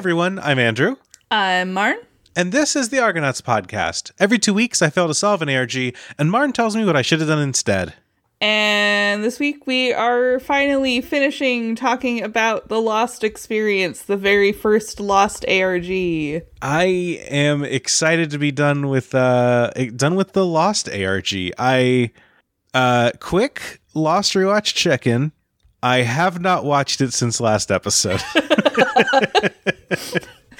Everyone. I'm Andrew. I'm Marn. And this is the Argonauts podcast. Every two weeks, I fail to solve an ARG, and Martin tells me what I should have done instead. And this week we are finally finishing talking about the Lost experience, the very first Lost ARG. I am excited to be done with uh done with the Lost ARG. I uh quick Lost rewatch check-in. I have not watched it since last episode.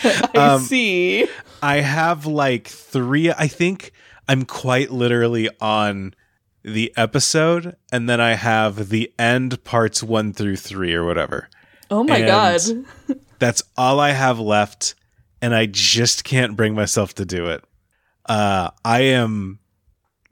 I Um, see. I have like three. I think I'm quite literally on the episode, and then I have the end parts one through three or whatever. Oh my and- god. That's all I have left, and I just can't bring myself to do it. Uh, I am.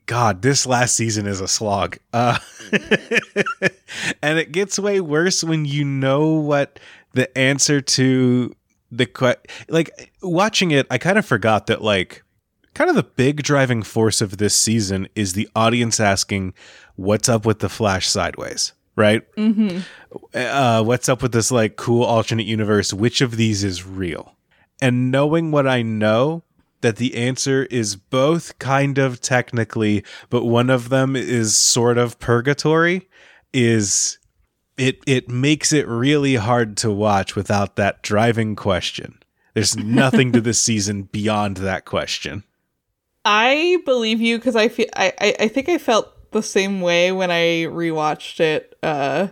God, this last season is a slog. Uh, and it gets way worse when you know what the answer to the que- like watching it I kind of forgot that like kind of the big driving force of this season is the audience asking what's up with the flash sideways, right? Mm-hmm. uh, what's up with this like cool alternate universe? Which of these is real? And knowing what I know, that the answer is both kind of technically, but one of them is sort of purgatory, is it it makes it really hard to watch without that driving question. There's nothing to this season beyond that question. I believe you because I feel I, I I think I felt the same way when I rewatched it uh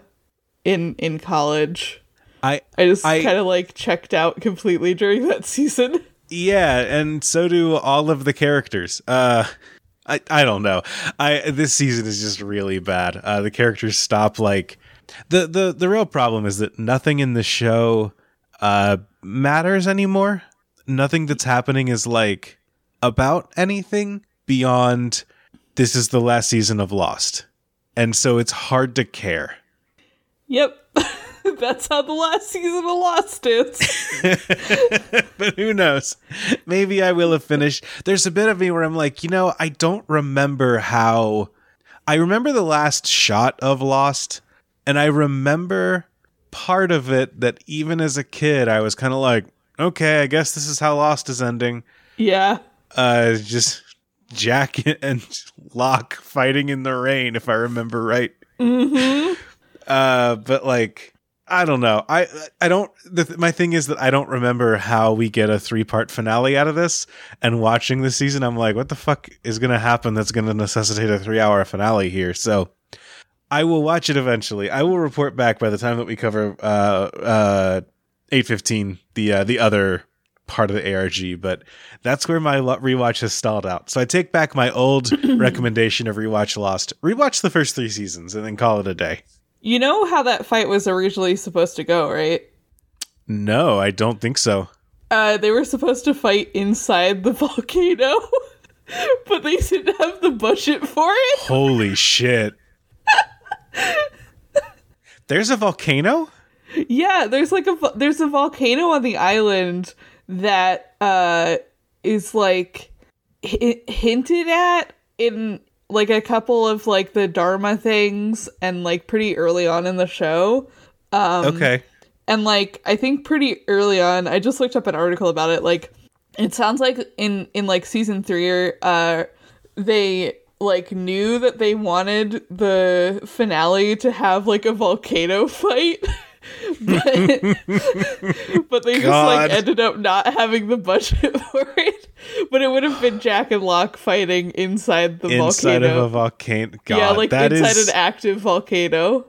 in in college. I I just kind of like checked out completely during that season. Yeah, and so do all of the characters. Uh I I don't know. I this season is just really bad. Uh the characters stop like the the the real problem is that nothing in the show uh matters anymore. Nothing that's happening is like about anything beyond this is the last season of Lost. And so it's hard to care. Yep. That's how the last season of Lost is. but who knows? Maybe I will have finished. There's a bit of me where I'm like, you know, I don't remember how. I remember the last shot of Lost, and I remember part of it that even as a kid, I was kind of like, okay, I guess this is how Lost is ending. yeah. Uh, just Jack and Locke fighting in the rain, if I remember right. hmm Uh, but like, I don't know. I I don't. The, my thing is that I don't remember how we get a three part finale out of this. And watching this season, I'm like, what the fuck is going to happen? That's going to necessitate a three hour finale here. So. I will watch it eventually. I will report back by the time that we cover uh uh 815 the uh, the other part of the ARG, but that's where my rewatch has stalled out. So I take back my old recommendation of rewatch Lost. Rewatch the first 3 seasons and then call it a day. You know how that fight was originally supposed to go, right? No, I don't think so. Uh, they were supposed to fight inside the volcano, but they didn't have the budget for it. Holy shit. There's a volcano? Yeah, there's like a there's a volcano on the island that uh is like hi- hinted at in like a couple of like the Dharma things and like pretty early on in the show. Um Okay. And like I think pretty early on, I just looked up an article about it. Like it sounds like in in like season three, uh, they like knew that they wanted the finale to have like a volcano fight. But, but they just like ended up not having the budget for it. But it would have been Jack and Locke fighting inside the Inside volcano. of a volcano. God, yeah, like that inside is- an active volcano.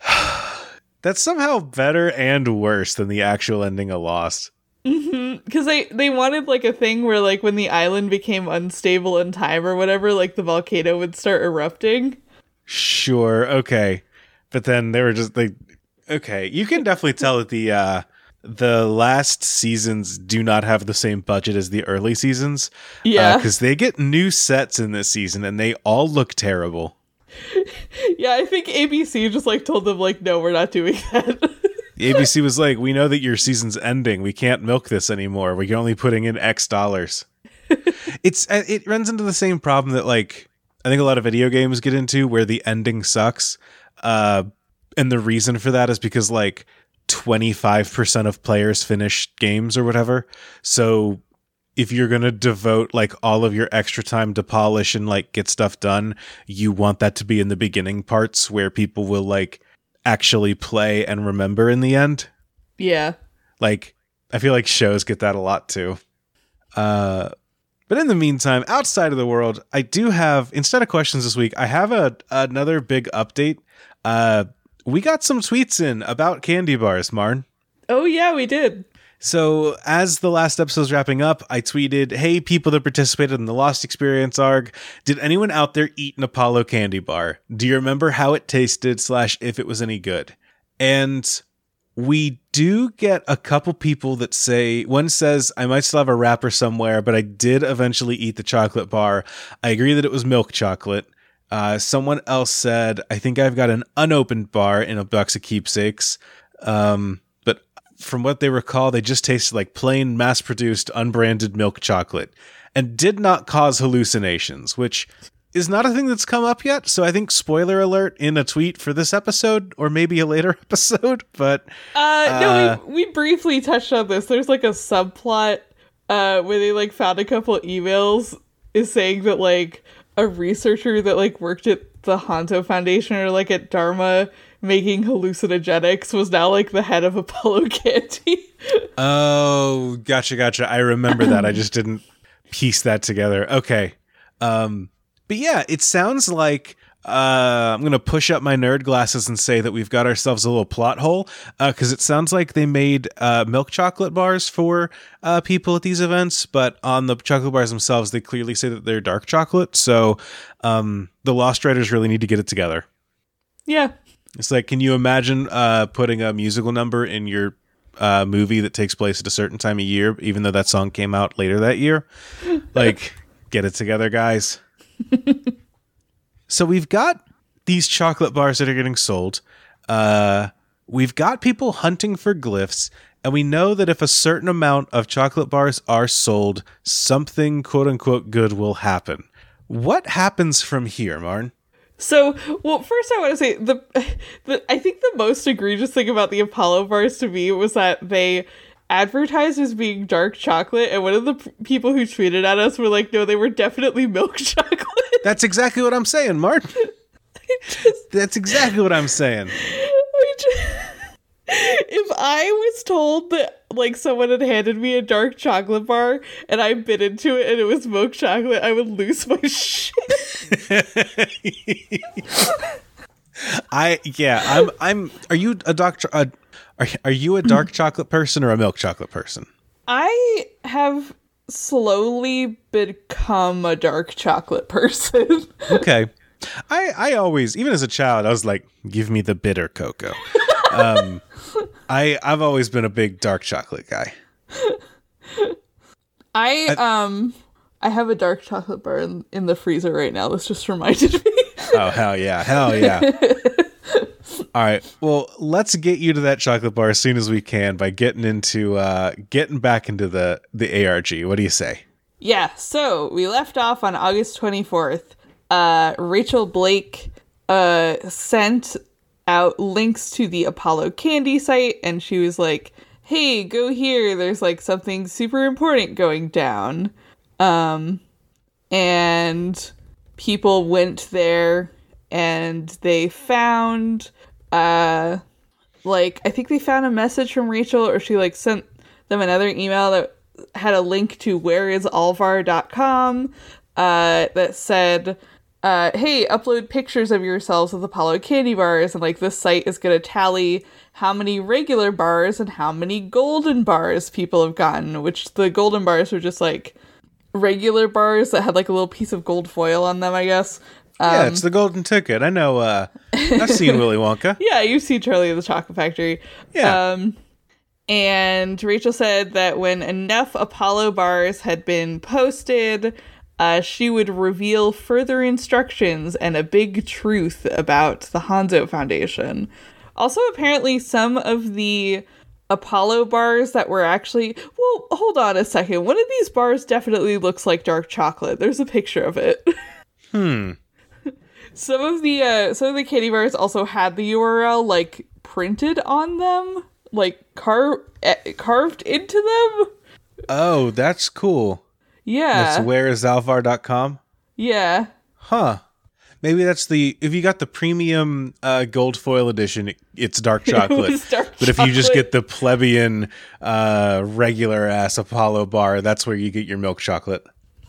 that's somehow better and worse than the actual ending of Lost. Mm-hmm. because they they wanted like a thing where like when the island became unstable in time or whatever like the volcano would start erupting Sure, okay. But then they were just like okay, you can definitely tell that the uh the last seasons do not have the same budget as the early seasons. yeah because they get new sets in this season and they all look terrible. yeah i think abc just like told them like no we're not doing that ABC was like, "We know that your season's ending. We can't milk this anymore. We're only putting in X dollars." it's uh, it runs into the same problem that like I think a lot of video games get into, where the ending sucks. Uh, and the reason for that is because like 25% of players finish games or whatever. So if you're going to devote like all of your extra time to polish and like get stuff done, you want that to be in the beginning parts where people will like actually play and remember in the end. Yeah. Like I feel like shows get that a lot too. Uh but in the meantime, outside of the world, I do have instead of questions this week, I have a another big update. Uh we got some tweets in about candy bars, Marn. Oh yeah, we did. So, as the last episode episode's wrapping up, I tweeted, Hey, people that participated in the Lost Experience ARG, did anyone out there eat an Apollo candy bar? Do you remember how it tasted, slash, if it was any good? And we do get a couple people that say, one says, I might still have a wrapper somewhere, but I did eventually eat the chocolate bar. I agree that it was milk chocolate. Uh, someone else said, I think I've got an unopened bar in a box of keepsakes. Um, but from what they recall, they just tasted like plain mass produced, unbranded milk chocolate and did not cause hallucinations, which is not a thing that's come up yet. So I think spoiler alert in a tweet for this episode or maybe a later episode. But uh, no, we, we briefly touched on this. There's like a subplot uh, where they like found a couple emails is saying that like a researcher that like worked at the Hanso Foundation or like at Dharma making hallucinogenics was now like the head of Apollo Candy. oh, gotcha, gotcha. I remember that. I just didn't piece that together. Okay. Um, but yeah, it sounds like uh, I'm going to push up my nerd glasses and say that we've got ourselves a little plot hole because uh, it sounds like they made uh, milk chocolate bars for uh, people at these events, but on the chocolate bars themselves, they clearly say that they're dark chocolate. So um, the Lost Writers really need to get it together. Yeah. It's like, can you imagine uh, putting a musical number in your uh, movie that takes place at a certain time of year, even though that song came out later that year? like, get it together, guys. so we've got these chocolate bars that are getting sold. Uh, we've got people hunting for glyphs, and we know that if a certain amount of chocolate bars are sold, something quote unquote good will happen. What happens from here, Marn? So, well, first I want to say the, the I think the most egregious thing about the Apollo bars to me was that they advertised as being dark chocolate, and one of the p- people who tweeted at us were like, "No, they were definitely milk chocolate." That's exactly what I'm saying, Martin. Just, That's exactly what I'm saying. Just, if I was told that like someone had handed me a dark chocolate bar and I bit into it and it was milk chocolate, I would lose my shit. I yeah, I'm I'm are you a doctor a are, are you a dark chocolate person or a milk chocolate person? I have slowly become a dark chocolate person. okay. I I always even as a child I was like give me the bitter cocoa. um I I've always been a big dark chocolate guy. I um I have a dark chocolate bar in, in the freezer right now. This just reminded me. oh hell yeah. Hell yeah. All right. Well, let's get you to that chocolate bar as soon as we can by getting into uh getting back into the the ARG. What do you say? Yeah. So we left off on August twenty fourth. Uh, Rachel Blake uh sent out links to the Apollo Candy site, and she was like, "Hey, go here. There's like something super important going down." Um, and people went there and they found uh like I think they found a message from Rachel or she like sent them another email that had a link to whereisalvar.com uh that said uh hey upload pictures of yourselves with Apollo candy bars and like this site is to tally how many regular bars and how many golden bars people have gotten which the golden bars were just like regular bars that had like a little piece of gold foil on them I guess um, yeah, it's the golden ticket. I know. Uh, I've seen Willy Wonka. Yeah, you've seen Charlie and the Chocolate Factory. Yeah. Um, and Rachel said that when enough Apollo bars had been posted, uh, she would reveal further instructions and a big truth about the Hanso Foundation. Also, apparently, some of the Apollo bars that were actually. Well, hold on a second. One of these bars definitely looks like dark chocolate. There's a picture of it. Hmm. Some of the uh, some of the candy bars also had the URL like printed on them, like car eh, carved into them. Oh, that's cool. Yeah. That's whereisalvar.com. yeah. Huh. Maybe that's the if you got the premium uh, gold foil edition, it- it's dark chocolate. was dark but if you just get the plebeian uh, regular ass Apollo bar, that's where you get your milk chocolate.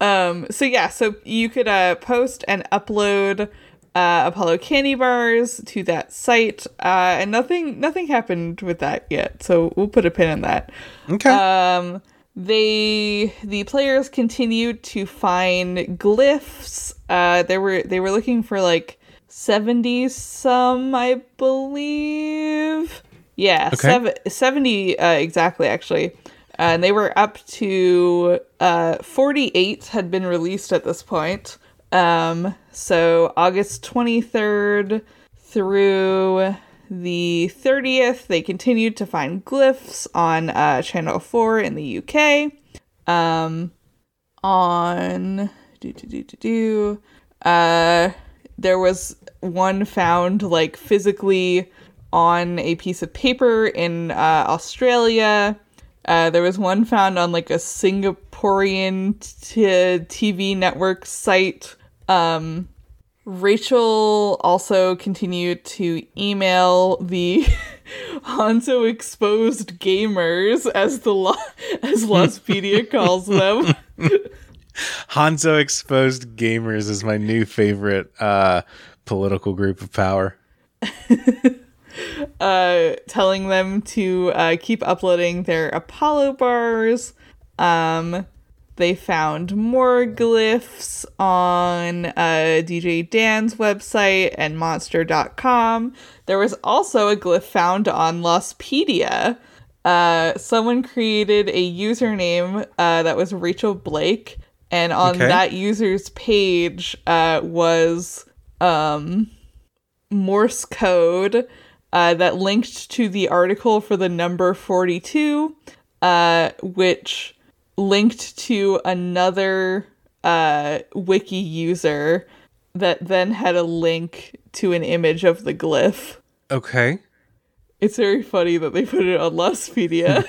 Um, so yeah, so you could uh, post and upload uh, Apollo candy bars to that site, uh, and nothing nothing happened with that yet. So we'll put a pin in that. Okay. Um, they the players continued to find glyphs. Uh, they were they were looking for like seventy some, I believe. Yeah, Okay. sev- seventy uh, exactly actually. Uh, and they were up to uh, 48 had been released at this point. Um, so August 23rd through the 30th, they continued to find glyphs on uh, Channel 4 in the UK. Um, on do do do do do. Uh, there was one found like physically on a piece of paper in uh, Australia. Uh, there was one found on like a Singaporean t- TV network site. Um, Rachel also continued to email the Hanso exposed gamers, as the lo- as Lostpedia calls them. Hanso exposed gamers is my new favorite uh, political group of power. uh, telling them to uh, keep uploading their Apollo bars. Um, they found more glyphs on uh, DJ Dan's website and monster.com. There was also a glyph found on Lostpedia. Uh, someone created a username uh, that was Rachel Blake, and on Okay. that user's page uh, was um, Morse code uh, that linked to the article for the number 42, uh, which linked to another uh, wiki user that then had a link to an image of the glyph. Okay. It's very funny that they put it on Lostpedia.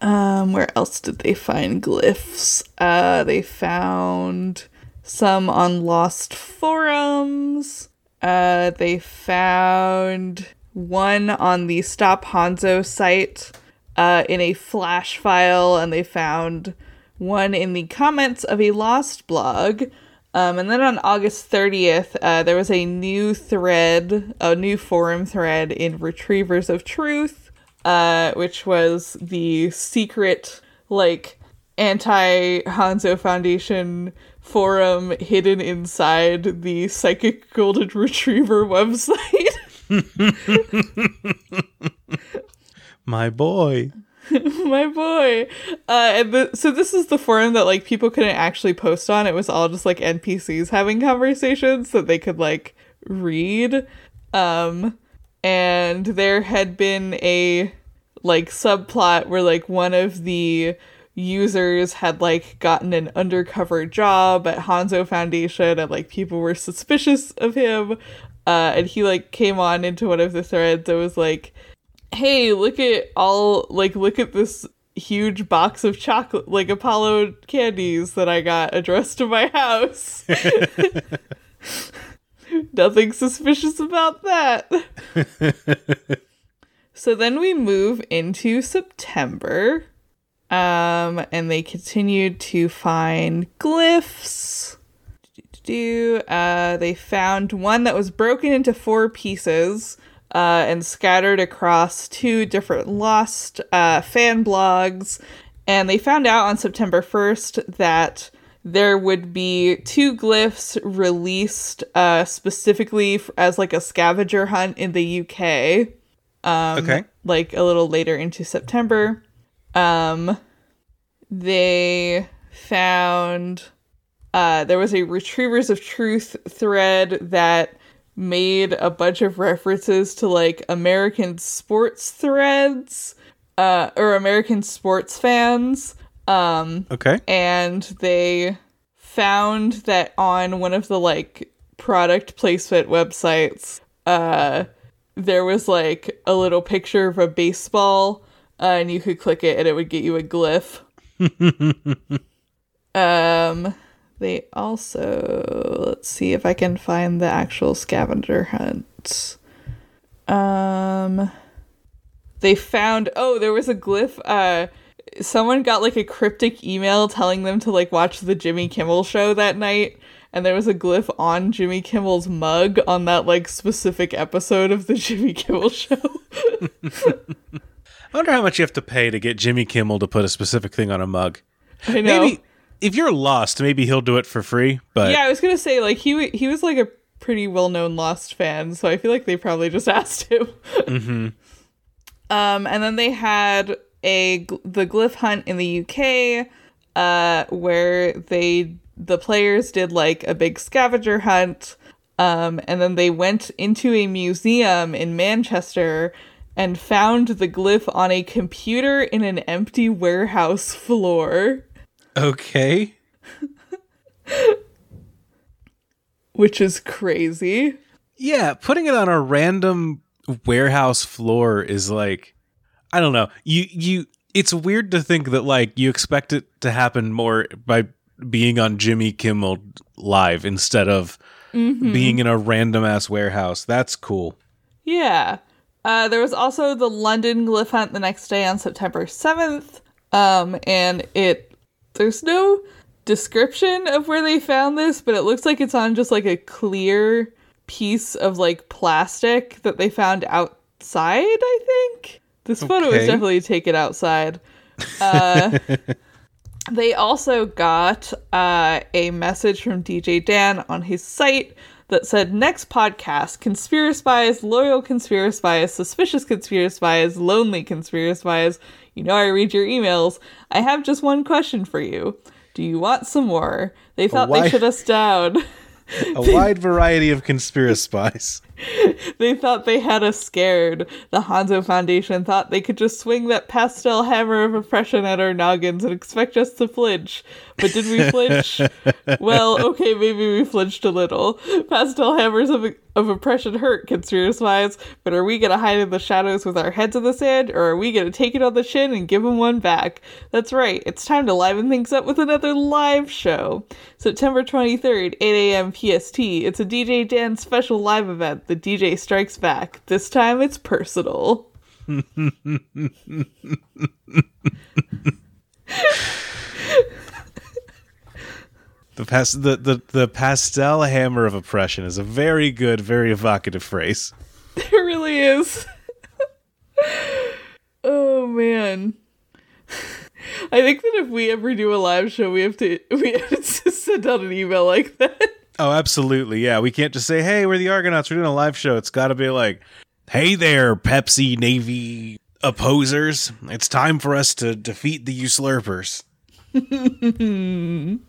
um, where else did they find glyphs? Uh, they found some on Lost forums. Uh, they found one on the Stop Hanso site uh, in a flash file, and they found one in the comments of a Lost blog. Um, and then on August 30th, uh, there was a new thread, a new forum thread in Retrievers of Truth, uh, which was the secret, like, anti Hanso Foundation forum hidden inside the Psychic Golden Retriever website. My boy. My boy. Uh, and the, so this is the forum that like people couldn't actually post on. It was all just like NPCs having conversations that they could like read. Um, and there had been a like subplot where like one of the users had like gotten an undercover job at Hanso Foundation and like people were suspicious of him. Uh, and he like came on into one of the threads that was like, hey, look at all like look at this huge box of chocolate like Apollo candies that I got addressed to my house. Nothing suspicious about that. so then we move into September. Um and they continued to find glyphs. Uh they found one that was broken into four pieces uh, and scattered across two different lost uh, fan blogs. And they found out on September 1st that there would be two glyphs released uh, specifically as like a scavenger hunt in the UK. Um, Okay. Like a little later into September. Um, they found uh, there was a Retrievers of Truth thread that made a bunch of references to like American sports threads uh, or American sports fans. Um, Okay. and they found that on one of the like product placement websites, uh, there was like a little picture of a baseball, uh, and you could click it and it would get you a glyph. um, they also let's see if I can find the actual scavenger hunt. Um, they found oh there was a glyph. Uh, someone got like a cryptic email telling them to like watch the Jimmy Kimmel show that night and there was a glyph on Jimmy Kimmel's mug on that like specific episode of the Jimmy Kimmel show. I wonder how much you have to pay to get Jimmy Kimmel to put a specific thing on a mug. I know. Maybe if you're lost, maybe he'll do it for free. But yeah, I was gonna say like he he was like a pretty well known Lost fan, so I feel like they probably just asked him. hmm Um, and then they had a the glyph hunt in the UK, uh, where they the players did like a big scavenger hunt, um, and then they went into a museum in Manchester and found the glyph on a computer in an empty warehouse floor, okay. which is crazy. Yeah, putting it on a random warehouse floor is like I don't know. You you it's weird to think that like you expect it to happen more by being on Jimmy Kimmel live instead of mm-hmm. being in a random ass warehouse. That's cool. Yeah. Uh, there was also the London glyph hunt the next day on September 7th. Um, and it, there's no description of where they found this, but it looks like it's on just like a clear piece of like plastic that they found outside, I think. This photo was definitely taken outside. Uh, they also got uh, a message from DJ Dan on his site that said, Next podcast, Conspiracy Spies, Loyal Conspiracy Spies, Suspicious Conspiracy Spies, Lonely Conspiracy Spies. You know I read your emails. I have just one question for you. Do you want some more? They thought why- they shut us down. A wide variety of conspiracy spies. they thought they had us scared. The Hanso Foundation thought they could just swing that pastel hammer of oppression at our noggins and expect us to flinch. But did we flinch? well, okay, maybe we flinched a little. Pastel hammers of, of oppression hurt, conspiracy wise, but are we gonna hide in the shadows with our heads in the sand, or are we gonna take it on the chin and give them one back? That's right, it's time to liven things up with another live show. September 23rd, 8 a.m. PST. It's a DJ Dan special live event. The DJ strikes back. This time it's personal. The pas- the, the the pastel hammer of oppression is a very good, very evocative phrase. It really is. oh man. I think that if we ever do a live show, we have to we have to send out an email like that. Oh, absolutely. Yeah, we can't just say, "Hey, we're the Argonauts. We're doing a live show." It's got to be like, "Hey there, Pepsi Navy opposers. It's time for us to defeat the usurpers."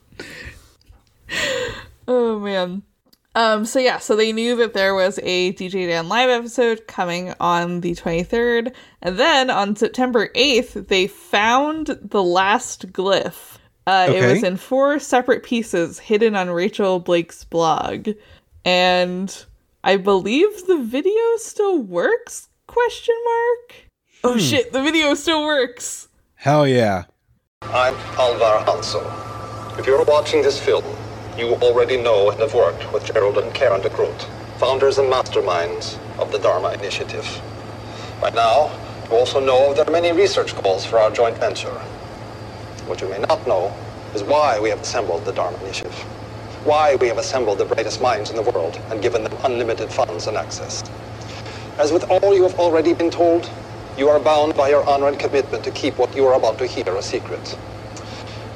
Oh man. Um so yeah, so they knew that there was a DJ Dan live episode coming on the 23rd, and then on September 8th they found the last glyph. Uh it was in four separate pieces hidden on Rachel Blake's blog. And I believe the video still works? Question mark? Oh shit, the video still works. Hell yeah. I'm Alvar Hanso. If you're watching this film, you already know and have worked with Gerald and Karen de Groot, founders and masterminds of the Dharma Initiative. By now, you also know there are many research goals for our joint venture. What you may not know is why we have assembled the Dharma Initiative, why we have assembled the brightest minds in the world and given them unlimited funds and access. As with all you have already been told, you are bound by your honor and commitment to keep what you are about to hear a secret.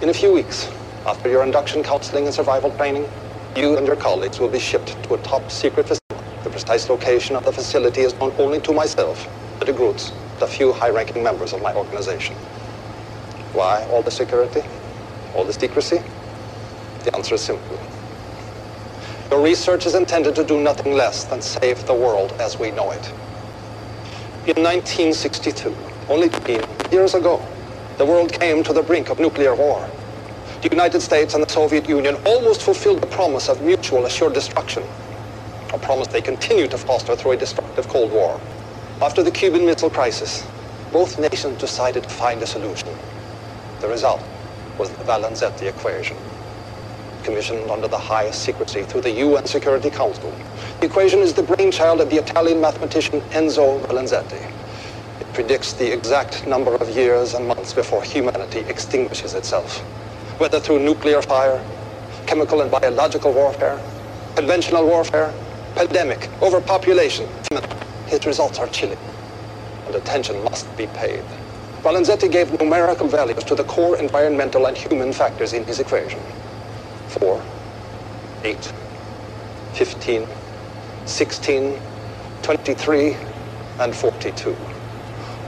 In a few weeks, after your induction counseling and survival training, you and your colleagues will be shipped to a top secret facility. The precise location of the facility is known only to myself, the Groots, the few high-ranking members of my organization. Why all the security? All the secrecy? The answer is simple. Your research is intended to do nothing less than save the world as we know it. In 1962, only 15 years ago, the world came to the brink of nuclear war. the United States and the Soviet Union almost fulfilled the promise of mutual assured destruction, a promise they continue to foster through a destructive Cold War. After the Cuban Missile Crisis, both nations decided to find a solution. The result was the Valenzetti equation, commissioned under the highest secrecy through the UN Security Council. The equation is the brainchild of the Italian mathematician Enzo Valenzetti. It predicts the exact number of years and months before humanity extinguishes itself, whether through nuclear fire, chemical and biological warfare, conventional warfare, pandemic, overpopulation. His results are chilling, and attention must be paid. Valenzetti gave numerical values to the core environmental and human factors in his equation. 4, 8, 15, 16, 23, and 42.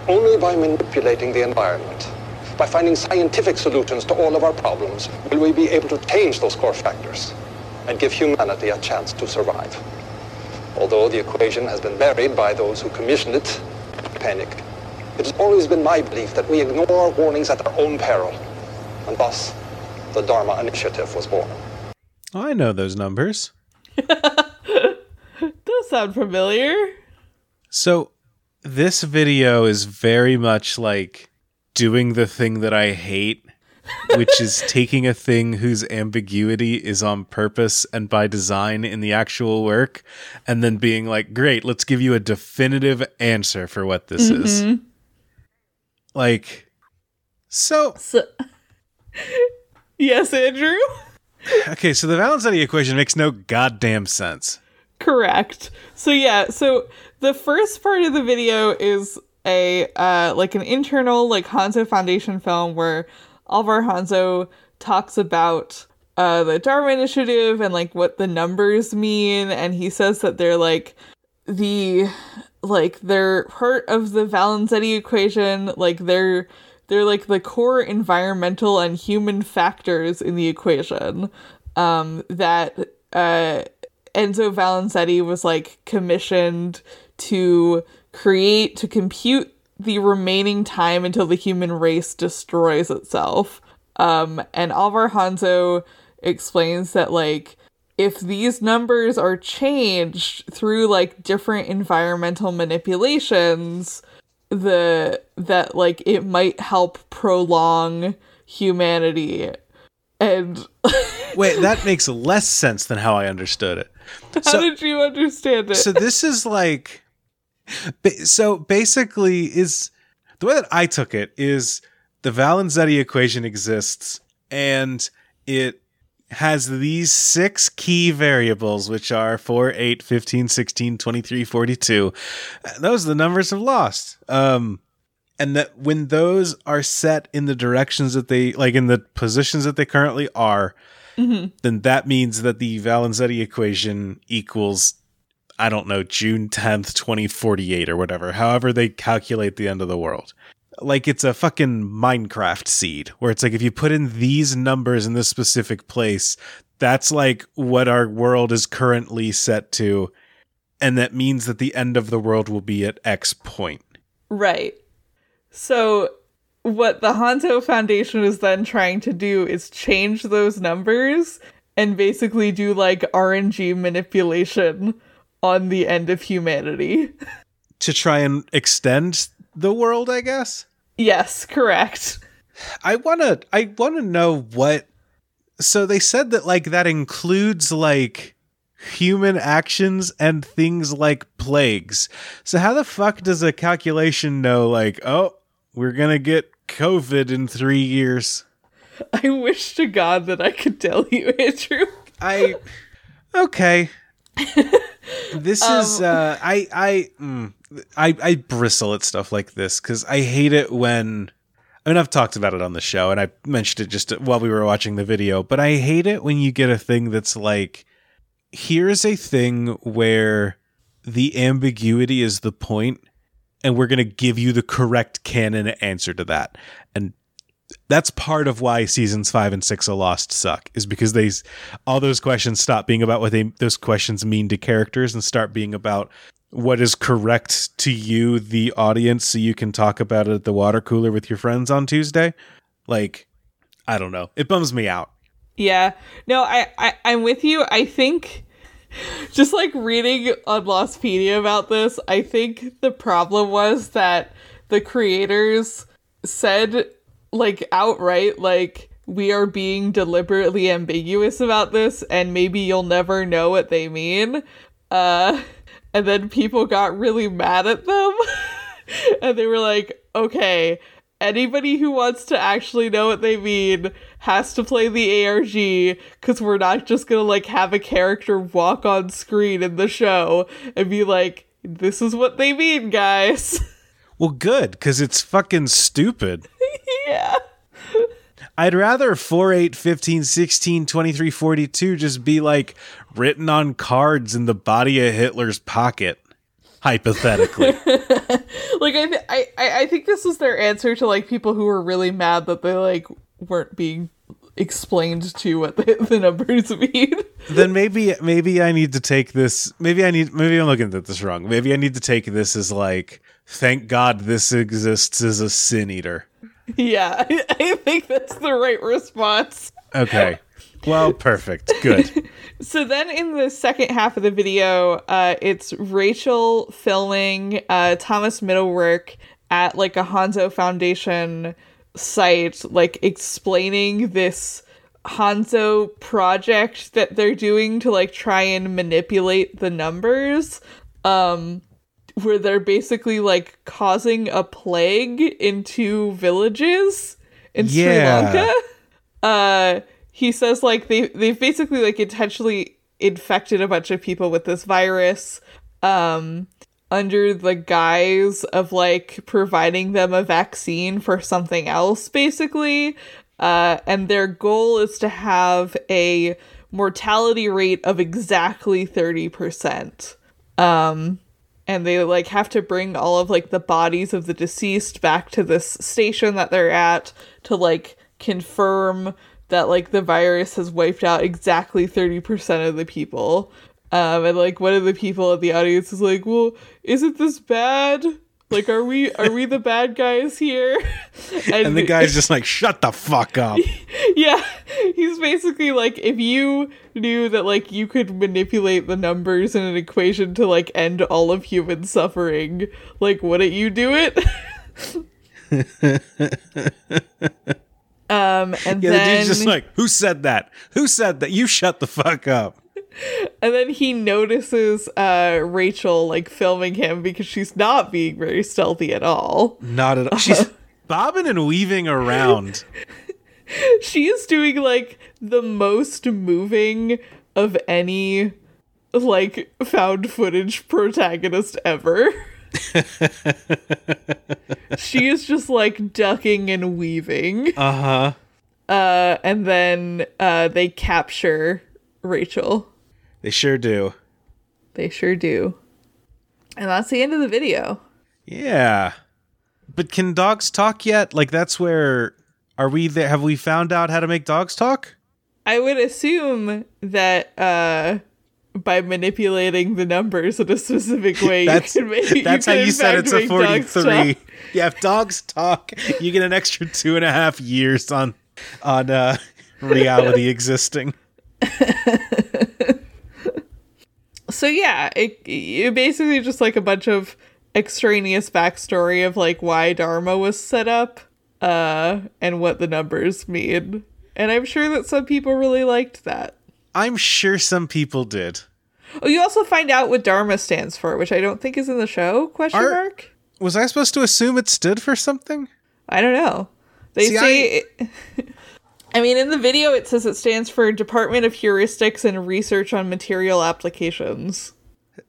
Only by manipulating the environment, by finding scientific solutions to all of our problems, will we be able to change those core factors and give humanity a chance to survive. Although the equation has been buried by those who commissioned it, panic. It has always been my belief that we ignore warnings at our own peril, and thus the Dharma Initiative was born. I know those numbers. Does sound familiar. So, this video is very much like doing the thing that I hate, which is taking a thing whose ambiguity is on purpose and by design in the actual work, and then being like, great, let's give you a definitive answer for what this is. Mm-hmm. Like, so, So, yes, Andrew. okay, so the Valenzetti equation makes no goddamn sense. Correct. So yeah, so the first part of the video is a uh like an internal like Hanso Foundation film where Alvar Hanso talks about uh the Dharma Initiative and like what the numbers mean and he says that they're like the like they're part of the Valenzetti equation, like they're they're like the core environmental and human factors in the equation um that uh Enzo Valenzetti was like commissioned to create to compute the remaining time until the human race destroys itself. Um, and Alvar Hanso explains that like if these numbers are changed through like different environmental manipulations, the that like it might help prolong humanity. And Wait, that makes less sense than how I understood it. how So- did you understand it? so this is like so basically is the way that I took it is the Valenzetti equation exists and it has these six key variables which are 4 8 15 16 23 42 those are the numbers of lost. Um and that when those are set in the directions that they like in the positions that they currently are then that means that the Valenzetti equation equals I don't know, June 10th, 2048 or whatever, however they calculate the end of the world. Like it's a fucking Minecraft seed where it's like if you put in these numbers in this specific place, that's like what our world is currently set to. And that means that the end of the world will be at X point. Right. So what the Hanso Foundation is then trying to do is change those numbers and basically do like RNG manipulation on the end of humanity. To try and extend the world, I guess. Yes, correct. I wanna I wanna know what so they said that like that includes like human actions and things like plagues. So how the fuck does a calculation know like, oh, we're gonna get COVID in three years? I wish to God that I could tell you, Andrew. I okay. this is uh I I mm, I I bristle at stuff like this cuz I hate it when I mean I've talked about it on the show and I mentioned it just while we were watching the video, but I hate it when you get a thing that's like here's a thing where the ambiguity is the point and we're going to give you the correct canon answer to that. And that's part of why seasons five and six of Lost suck is because they all those questions stop being about what they those questions mean to characters and start being about what is correct to you, the audience, so you can talk about it at the water cooler with your friends on Tuesday. Like, I don't know. It bums me out. Yeah. No, I, I I'm with you. I think just like reading on Lostpedia about this, I think the problem was that the creators said like outright like we are being deliberately ambiguous about this and maybe you'll never know what they mean. Uh and then people got really mad at them. and they were like, "Okay, anybody who wants to actually know what they mean has to play the ARG because we're not just gonna like have a character walk on screen in the show and be like, this is what they mean, guys. Well, good, because it's fucking stupid. yeah. I'd rather 4, 8, 15, 16, 23, 42 just be like written on cards in the body of Hitler's pocket. Hypothetically. like I, th- I I think this was their answer to like people who were really mad that they like weren't being explained to what the, the numbers mean. then maybe maybe I need to take this maybe I need maybe I'm looking at this wrong. Maybe I need to take this as like thank God this exists as a sin eater. Yeah, I, think that's the right response. Okay. Well, perfect. Good. So then in the second half of the video, uh, it's Rachel filming uh, Thomas Mittelwerk at like a Hanso Foundation site, like explaining this Hanso project that they're doing to like try and manipulate the numbers. Um, where they're basically like causing a plague in two villages in Sri Lanka. Uh, he says like they they've basically like intentionally infected a bunch of people with this virus um under the guise of like providing them a vaccine for something else basically. Uh and their goal is to have a mortality rate of exactly 30% um and they like have to bring all of like the bodies of the deceased back to this station that they're at to like confirm that like the virus has wiped out exactly 30% of the people. Um and like one of the people in the audience is like well isn't this bad like are we are we the bad guys here And the guy's just like, shut the fuck up. yeah he's basically like if you knew that like you could manipulate the numbers in an equation to like end all of human suffering like wouldn't you do it um and Yeah, the dude's just like, who said that? Who said that? You shut the fuck up. And then he notices uh rachel like filming him because she's not being very stealthy at all Not at all. She's bobbing and weaving around. she is doing like the most moving of any like found footage protagonist ever. she is just like ducking and weaving. Uh huh. Uh and then uh they capture Rachel. They sure do. They sure do. And that's the end of the video. Yeah. But can dogs talk yet? Like that's where are we there have we found out how to make dogs talk? I would assume that uh by manipulating the numbers in a specific way, That's you can make, that's how can, in you said it's a dogs 43. talk. Yeah, if dogs talk, you get an extra two and a half years on on uh reality existing. So yeah, it, it basically just like a bunch of extraneous backstory of like why Dharma was set up, uh, and what the numbers mean. And I'm sure that some people really liked that. I'm sure some people did. Oh, you also find out what Dharma stands for, which I don't think is in the show. Question Are- mark. Was I supposed to assume it stood for something? I don't know. They See, say. I mean, in the video, it says it stands for Department of Heuristics and Research on Material Applications.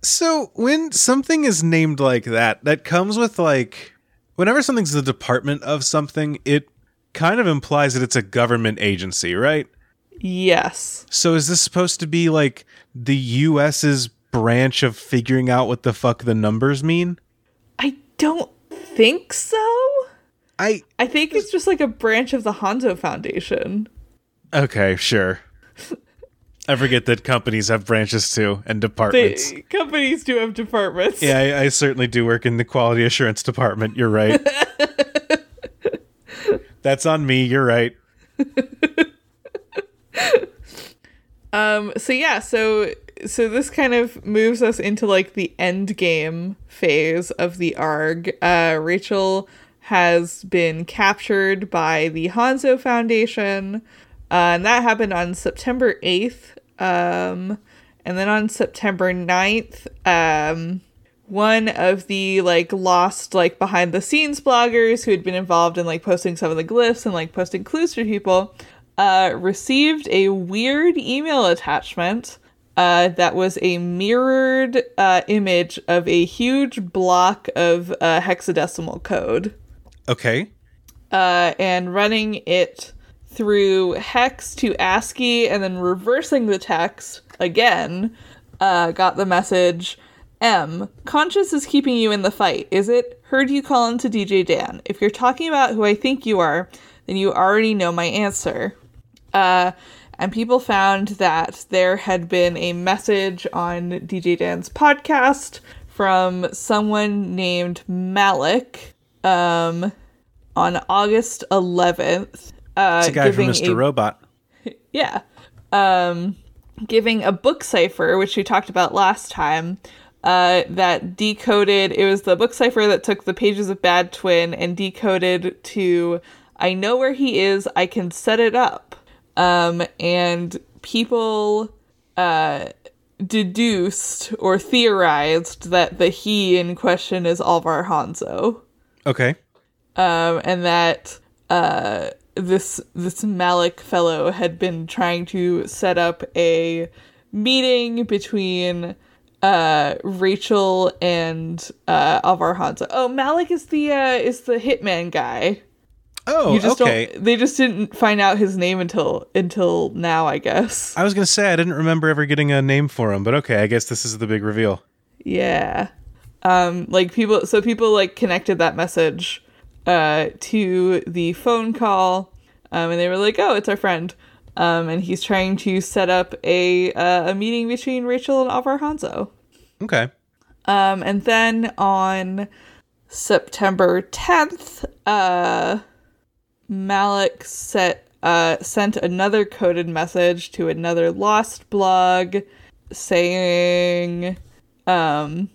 So when something is named like that, that comes with like whenever something's the department of something, it kind of implies that it's a government agency, right? Yes. So is this supposed to be like the US's branch of figuring out what the fuck the numbers mean? I don't think so. I I think it's just like a branch of the Hanso Foundation. okay, sure. I forget that companies have branches too and They, departments. companies do have departments. yeah, I, I certainly do work in the quality assurance department. You're right. That's on me. You're right. Um, so yeah, so so this kind of moves us into like the end game phase of the ARG. Uh, Rachel has been captured by the Hanso Foundation, uh, and that happened on September 8th. Um, and then on September 9th, um, one of the like lost like behind the scenes bloggers who had been involved in like posting some of the glyphs and like posting clues for people uh, received a weird email attachment uh, that was a mirrored uh, image of a huge block of uh, hexadecimal code. Okay. Uh, and running it through hex to ASCII and then reversing the text again, uh, got the message M. Conscious is keeping you in the fight, is it? Heard you call into DJ Dan. If you're talking about who I think you are, then you already know my answer. Uh, and people found that there had been a message on DJ Dan's podcast from someone named Malik um, on August 11th. Uh, It's a guy from Mr. a- Robot. yeah. Um, giving a book cipher, which we talked about last time, uh, that decoded. It was the book cipher that took the pages of Bad Twin and decoded to I know where he is, I can set it up. Um, and people uh, deduced or theorized that the he in question is Alvar Hanso Okay. Um, and that uh, this this Malik fellow had been trying to set up a meeting between uh, Rachel and uh, Alvar Hanso. Oh, Malik is the uh, is the hitman guy. Oh, You just okay. don't. They just didn't find out his name until until now, I guess. I was gonna say I didn't remember ever getting a name for him, but okay, I guess this is the big reveal. Yeah. Um like people so people like connected that message uh to the phone call um and they were like, "Oh, it's our friend." Um and he's trying to set up a uh, a meeting between Rachel and Alvar Hanso. Okay. Um and then on September 10th, uh Malik set uh sent another coded message to another lost blog saying um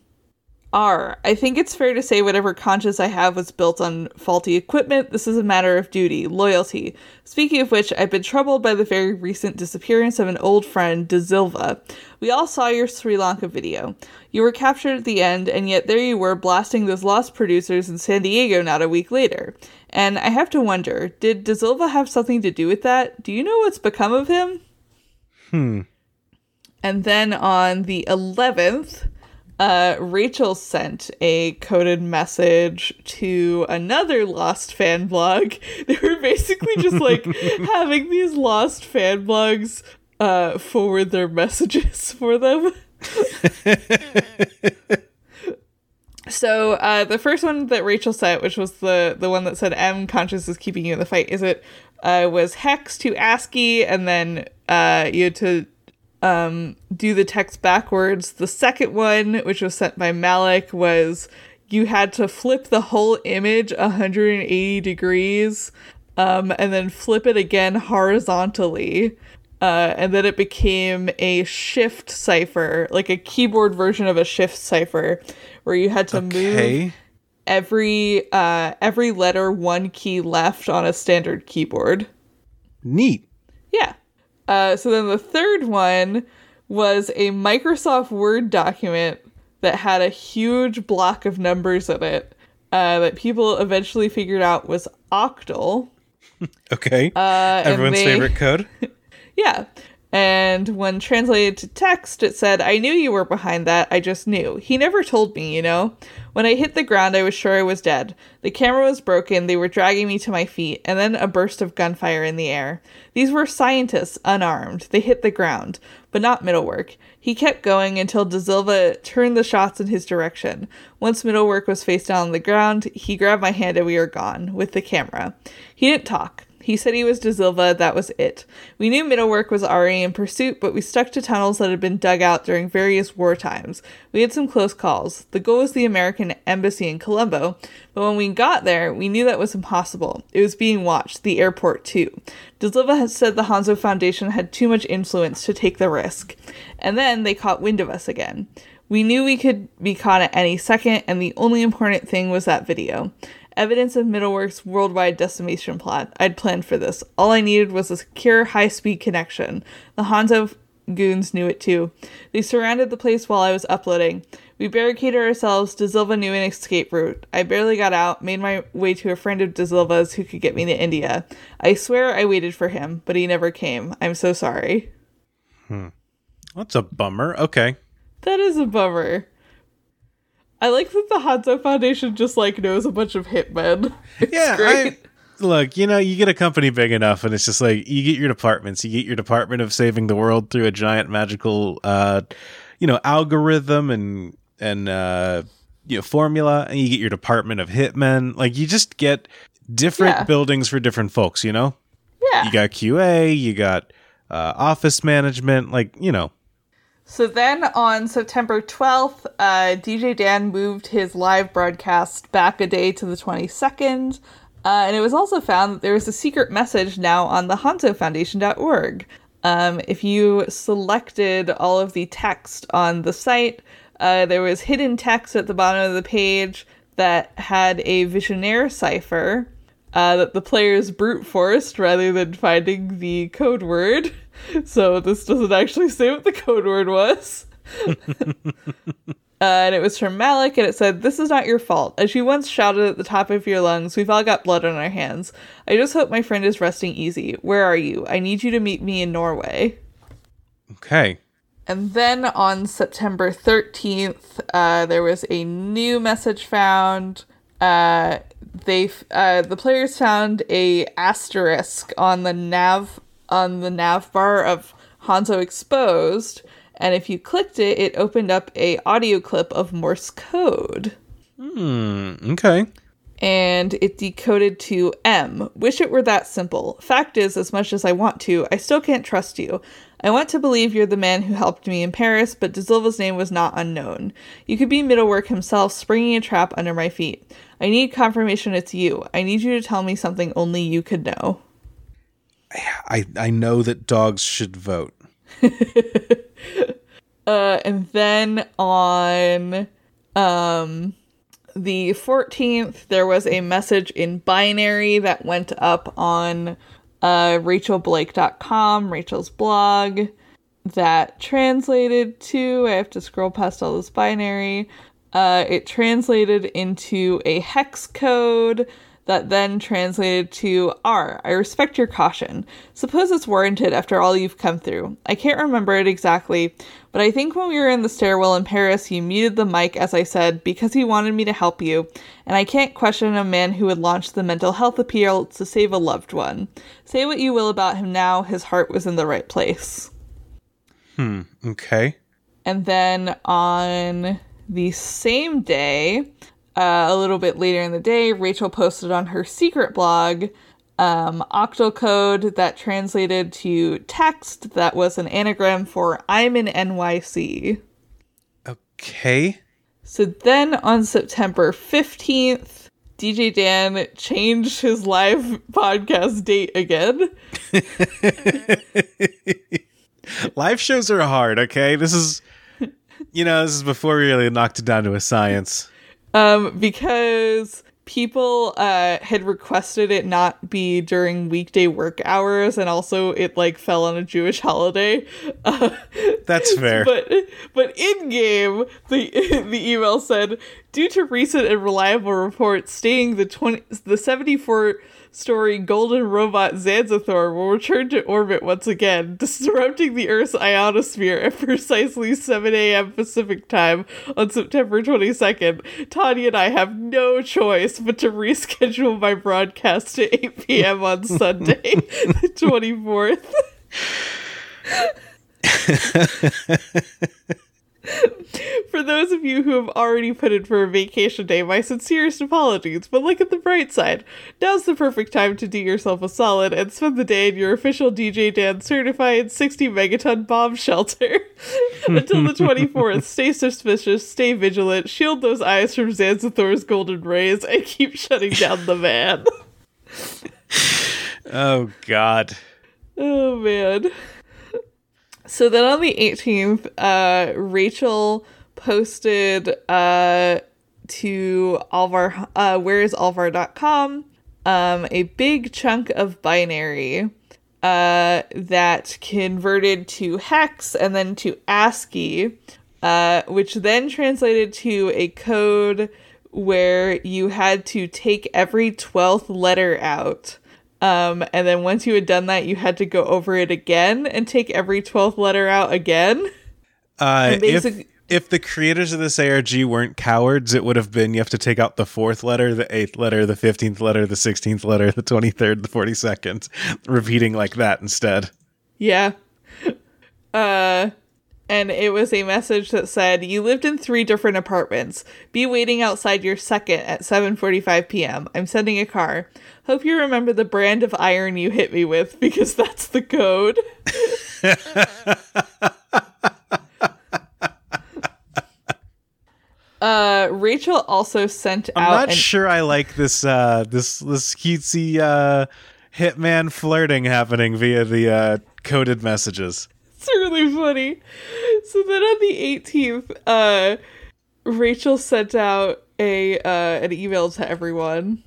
R. I think it's fair to say whatever conscience I have was built on faulty equipment. This is a matter of duty, loyalty. Speaking of which, I've been troubled by the very recent disappearance of an old friend, De Silva. We all saw your Sri Lanka video. You were captured at the end, and yet there you were blasting those lost producers in San Diego not a week later. And I have to wonder, did De Silva have something to do with that? Do you know what's become of him? Hmm. And then on the 11th, uh, Rachel sent a coded message to another Lost fan blog. They were basically just like having these Lost fan blogs uh, forward their messages for them. So uh, the first one that Rachel sent, which was the the one that said "M conscious is keeping you in the fight," is it uh, was hex to ASCII, and then uh, you had to um, do the text backwards. The second one, which was sent by Malik, was you had to flip the whole image 180 degrees, um, and then flip it again horizontally. Uh, and then it became a shift cipher, like a keyboard version of a shift cipher, where you had to move every uh, every letter one key left on a standard keyboard. Neat. Yeah. Uh, so then the third one was a Microsoft Word document that had a huge block of numbers in it uh, that people eventually figured out was octal. Okay. Uh, Everyone's they- favorite code. Yeah. And when translated to text, it said, I knew you were behind that. I just knew. He never told me, you know? When I hit the ground, I was sure I was dead. The camera was broken. They were dragging me to my feet, and then a burst of gunfire in the air. These were scientists, unarmed. They hit the ground, but not Mittelwerk. He kept going until De Silva turned the shots in his direction. Once Mittelwerk was face down on the ground, he grabbed my hand and we were gone, with the camera. He didn't talk. He said he was De Silva, that was it. We knew Mittelwerk was already in pursuit, but we stuck to tunnels that had been dug out during various war times. We had some close calls. The goal was the American embassy in Colombo, but when we got there, we knew that was impossible. It was being watched, the airport too. De Silva had said the Hanso Foundation had too much influence to take the risk. And then they caught wind of us again. We knew we could be caught at any second, and the only important thing was that video. Evidence of Mittelwerk's worldwide decimation plot. I'd planned for this. All I needed was a secure, high speed connection. The Hanso goons knew it too. They surrounded the place while I was uploading. We barricaded ourselves. De Silva knew an escape route. I barely got out, made my way to a friend of De Silva's who could get me to India. I swear I waited for him, but he never came. I'm so sorry. Hmm. That's a bummer. Okay. That is a bummer. I like that the Hanso Foundation just like knows a bunch of hitmen. It's yeah, great. I, look, you know, you get a company big enough, and it's just like you get your departments. You get your department of saving the world through a giant magical, uh, you know, algorithm and and uh, you know formula, and you get your department of hitmen. Like you just get different Yeah. buildings for different folks. You know, yeah. you got QA, you got uh, office management. Like you know, So then on September 12th, uh, DJ Dan moved his live broadcast back a day to the 22nd. Uh, and it was also found that there was a secret message now on the HansoFoundation.org. Um, if you selected all of the text on the site, uh, there was hidden text at the bottom of the page that had a Vigenère cipher uh, that the players brute forced rather than finding the code word. So this doesn't actually say what the code word was. Uh, and it was from Malik, and it said, This is not your fault. As you once shouted at the top of your lungs, we've all got blood on our hands. I just hope my friend is resting easy. Where are you? I need you to meet me in Norway. okay, And then on September 13th, uh, there was a new message found. Uh, they uh, the players found a asterisk on the nav on the nav bar of Hanso Exposed, and if you clicked it, it opened up a audio clip of Morse code hmm, okay. and it decoded to M. Wish it were that simple. Fact is, as much as I want to, I still can't trust you. I want to believe you're the man who helped me in Paris, but De Silva's name was not unknown. You could be Mittelwerk himself, springing a trap under my feet. I need confirmation it's you. I need you to tell me something only you could know. I I know that dogs should vote. Uh, and then on um the 14th there was a message in binary that went up on uh rachelblake.com rachel's blog that translated to i have to scroll past all this binary uh it translated into a hex code that then translated to R. I respect your caution. Suppose it's warranted after all you've come through. I can't remember it exactly, but I think when we were in the stairwell in Paris, you muted the mic, as I said, because he wanted me to help you, and I can't question a man who would launch the mental health appeal to save a loved one. Say what you will about him now, his heart was in the right place. Hmm, okay. And then on the same day, uh, a little bit later in the day, Rachel posted on her secret blog um, octal code that translated to text that was an anagram for I'm in NYC. Okay. So then on September 15th, DJ Dan changed his live podcast date again. Live shows are hard, okay? This is you know, this is before we really knocked it down to a science. Um, because people uh, had requested it not be during weekday work hours, and also it like fell on a Jewish holiday. Uh, That's fair. but but in game, the the email said, due to recent and reliable reports stating the twenty the seventy four story golden robot Zanzathor will return to orbit once again, disrupting the Earth's ionosphere at precisely 7 a.m. Pacific time on September 22nd. Tanya and I have no choice but to reschedule my broadcast to 8 p.m. on Sunday, the 24th. For those of you who have already put in for a vacation day, my sincerest apologies, but look at the bright side. Now's the perfect time to do yourself a solid and spend the day in your official DJ Dan certified 60 megaton bomb shelter. Until the 24th, stay suspicious, stay vigilant, shield those eyes from Zanzithor's golden rays, and keep shutting down the van. Oh God. Oh man. So then on the 18th, uh, Rachel posted uh, to Alvar, uh, whereisalvar.com um, a big chunk of binary uh, that converted to hex and then to ASCII, uh, which then translated to a code where you had to take every 12th letter out. Um, and then once you had done that, you had to go over it again and take every 12th letter out again. Uh, if if the creators of this ARG weren't cowards, it would have been you have to take out the fourth letter, the eighth letter, the fifteenth letter, the sixteenth letter, the twenty third, the forty second, repeating like that instead. Yeah. Uh and it was a message that said you lived in three different apartments. Be waiting outside your second at 7:45 p.m. I'm sending a car. Hope you remember the brand of iron you hit me with because that's the code. uh Rachel also sent I'm out not an sure I like this uh this this cutesy uh hitman flirting happening via the uh coded messages. It's really funny. So then on the 18th, uh, Rachel sent out a uh, an email to everyone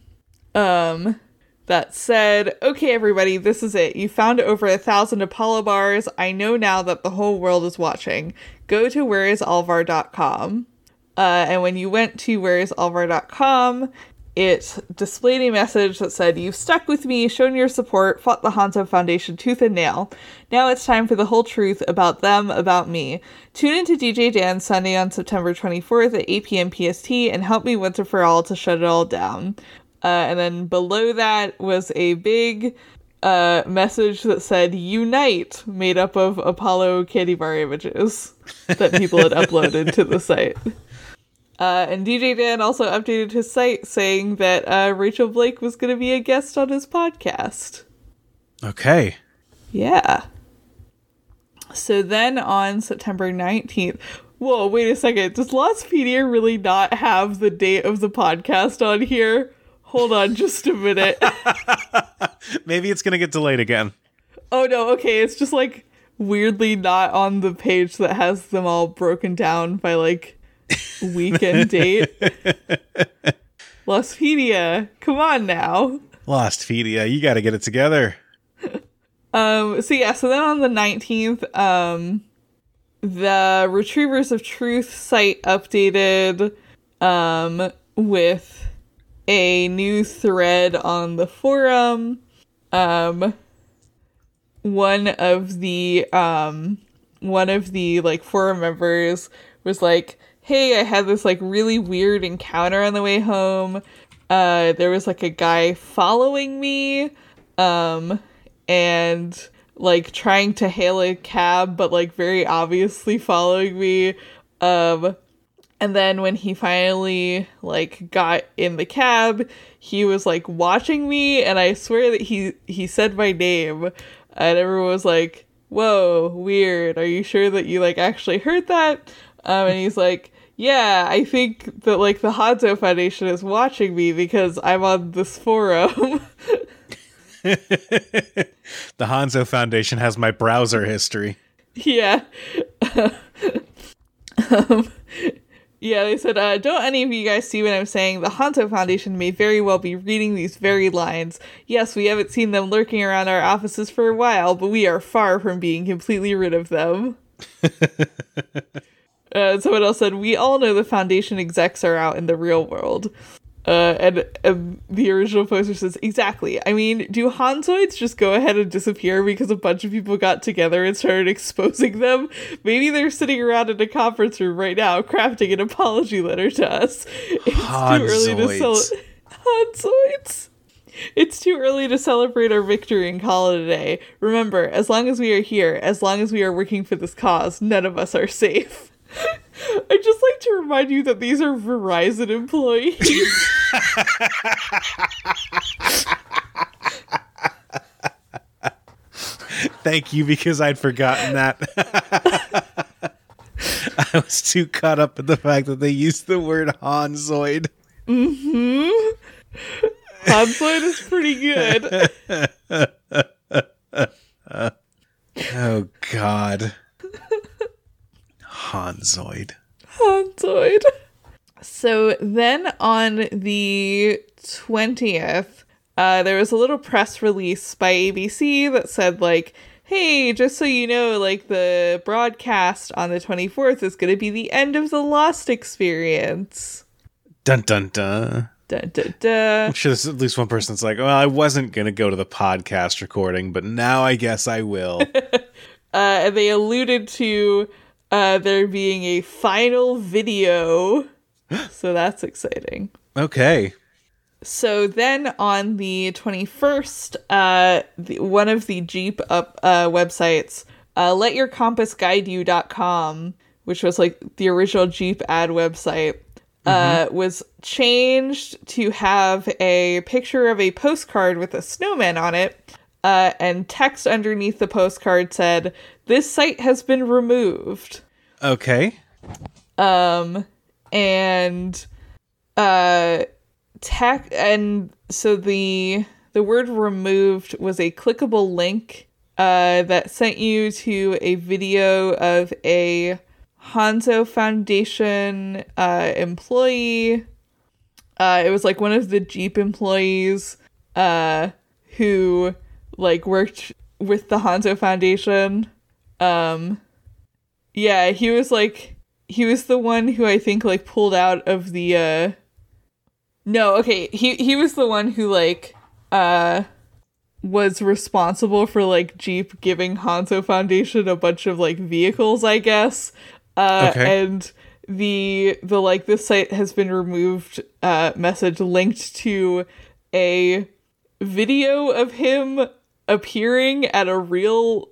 um, that said, "Okay, everybody, this is it. You found over a thousand Apollo bars. I know now that the whole world is watching. Go to whereisalvar.com. Uh, and when you went to whereisalvar.com, it displayed a message that said, You've stuck with me, shown your support, fought the Hanso Foundation tooth and nail. Now it's time for the whole truth about them, about me. Tune into DJ Dan Sunday on September 24th at 8 p.m. PST and help me once and for all to shut it all down. Uh, and then below that was a big uh, message that said Unite, made up of Apollo candy bar images that people had uploaded to the site. Uh, and DJ Dan also updated his site saying that uh, Rachel Blake was going to be a guest on his podcast. Okay. Yeah. So then on September 19th, whoa, wait a second. Does Lostpedia really not have the date of the podcast on here? Hold on just a minute. Maybe it's gonna get delayed again. oh no, okay. It's just like weirdly not on the page that has them all broken down by like week and date. Lostpedia, come on now. Lostpedia, you gotta get it together. Um, so yeah, so then on the 19th, um, the Retrievers of Truth site updated, um, with a new thread on the forum. Um, one of the, um, one of the, like, forum members was like, hey, I had this, like, really weird encounter on the way home. Uh, there was, like, a guy following me. Um, and like trying to hail a cab but like very obviously following me um and then when he finally like got in the cab he was like watching me and i swear that he he said my name and everyone was like whoa weird are you sure that you like actually heard that um and he's like yeah i think that like the hanso foundation is watching me because i'm on this forum the Hanso Foundation has my browser history. Yeah. um, yeah, they said, uh, don't any of you guys see what I'm saying? The Hanso Foundation may very well be reading these very lines. Yes, we haven't seen them lurking around our offices for a while, but we are far from being completely rid of them. uh, someone else said, we all know the Foundation execs are out in the real world. Uh, and, and the original poster says, exactly. I mean, do Hansoids just go ahead and disappear because a bunch of people got together and started exposing them? Maybe they're sitting around in a conference room right now crafting an apology letter to us. It's too early to celebrate. Hansoids! It's too early to celebrate our victory and call it a day. Remember, as long as we are here, as long as we are working for this cause, none of us are safe. I just like to remind you that these are Verizon employees. Thank you, because I'd forgotten that. I was too caught up in the fact that they used the word Hansoid. Mm-hmm. Hansoid is pretty good. Oh God. Hansoid. Hansoid. So then on the 20th, uh, there was a little press release by ABC that said, like, hey, just so you know, like, the broadcast on the 24th is going to be the end of the Lost experience. Dun dun dun. Da, da, da. I'm sure there's at least one person that's like, well, I wasn't gonna go to the podcast recording, but now I guess I will. Uh, and they alluded to uh, there being a final video. so that's exciting. okay. So then on the 21st, uh, the, one of the Jeep up uh, websites, uh, letyourcompassguideyou.com, which was like the original Jeep ad website, uh, was changed to have a picture of a postcard with a snowman on it. Uh, and text underneath the postcard said, This site has been removed. Okay. Um, and uh tech and so the the word removed was a clickable link uh that sent you to a video of a Hanso Foundation uh employee uh it was like one of the Jeep employees uh who like worked with the Hanso Foundation um yeah, he was like he was the one who I think like pulled out of the uh No, okay, he he was the one who like uh was responsible for like Jeep giving Hanso Foundation a bunch of like vehicles, I guess. Uh Okay. and the the like this site has been removed uh message linked to a video of him appearing at a real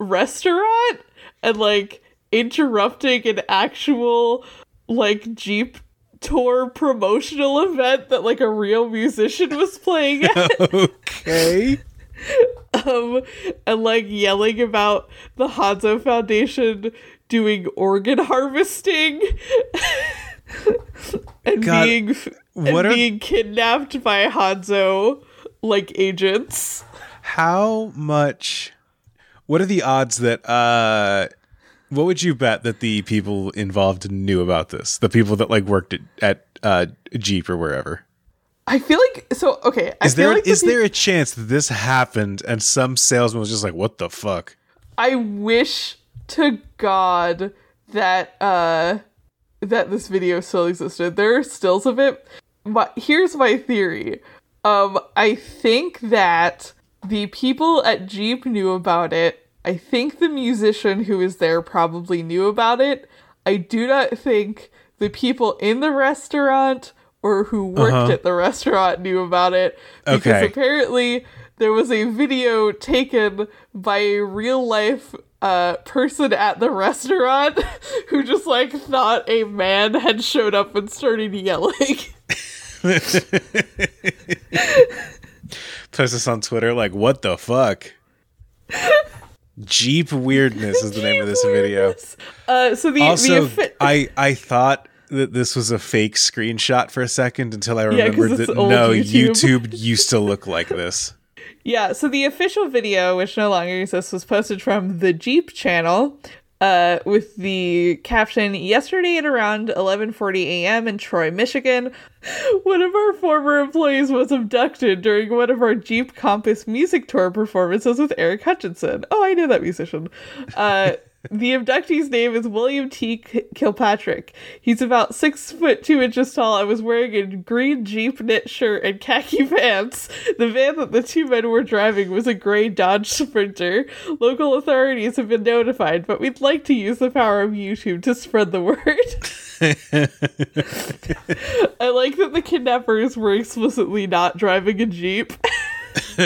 restaurant and like interrupting an actual like Jeep tour promotional event that like a real musician was playing at Okay. um and like yelling about the Hanso Foundation doing organ harvesting and God, being and what are- being kidnapped by Hanso like agents. How much? What are the odds that? uh What would you bet that the people involved knew about this? The people that like worked at, at uh Jeep or wherever. I feel like so okay. I Is there like the is peop- there a chance that this happened and some salesman was just like, "What the fuck"? I wish to God that uh that this video still existed. There are stills of it. But here's my theory. Um I think that the people at Jeep knew about it. I think the musician who was there probably knew about it. I do not think the people in the restaurant or who worked Uh-huh. at the restaurant knew about it because Okay. apparently there was a video taken by a real life uh, person at the restaurant who just like thought a man had showed up and started yelling. Post this on Twitter, like, "What the fuck." Jeep weirdness is the name of this video. Uh, so the Also, the affi- I I thought that this was a fake screenshot for a second until I remembered it's that no, YouTube. YouTube used to look like this. Yeah, so the official video, which no longer exists, was posted from the Jeep channel, uh, with the caption "Yesterday at around 11:40 a.m. in Troy, Michigan, one of our former employees was abducted during one of our Jeep Compass music tour performances with Eric Hutchinson. Oh, I know that musician. Uh, the abductee's name is William T. Kilpatrick. He's about six foot two inches tall and was wearing a green Jeep knit shirt and khaki pants. The van that the two men were driving was a gray Dodge Sprinter. Local authorities have been notified, but we'd like to use the power of YouTube to spread the word. I like that the kidnappers were explicitly not driving a Jeep.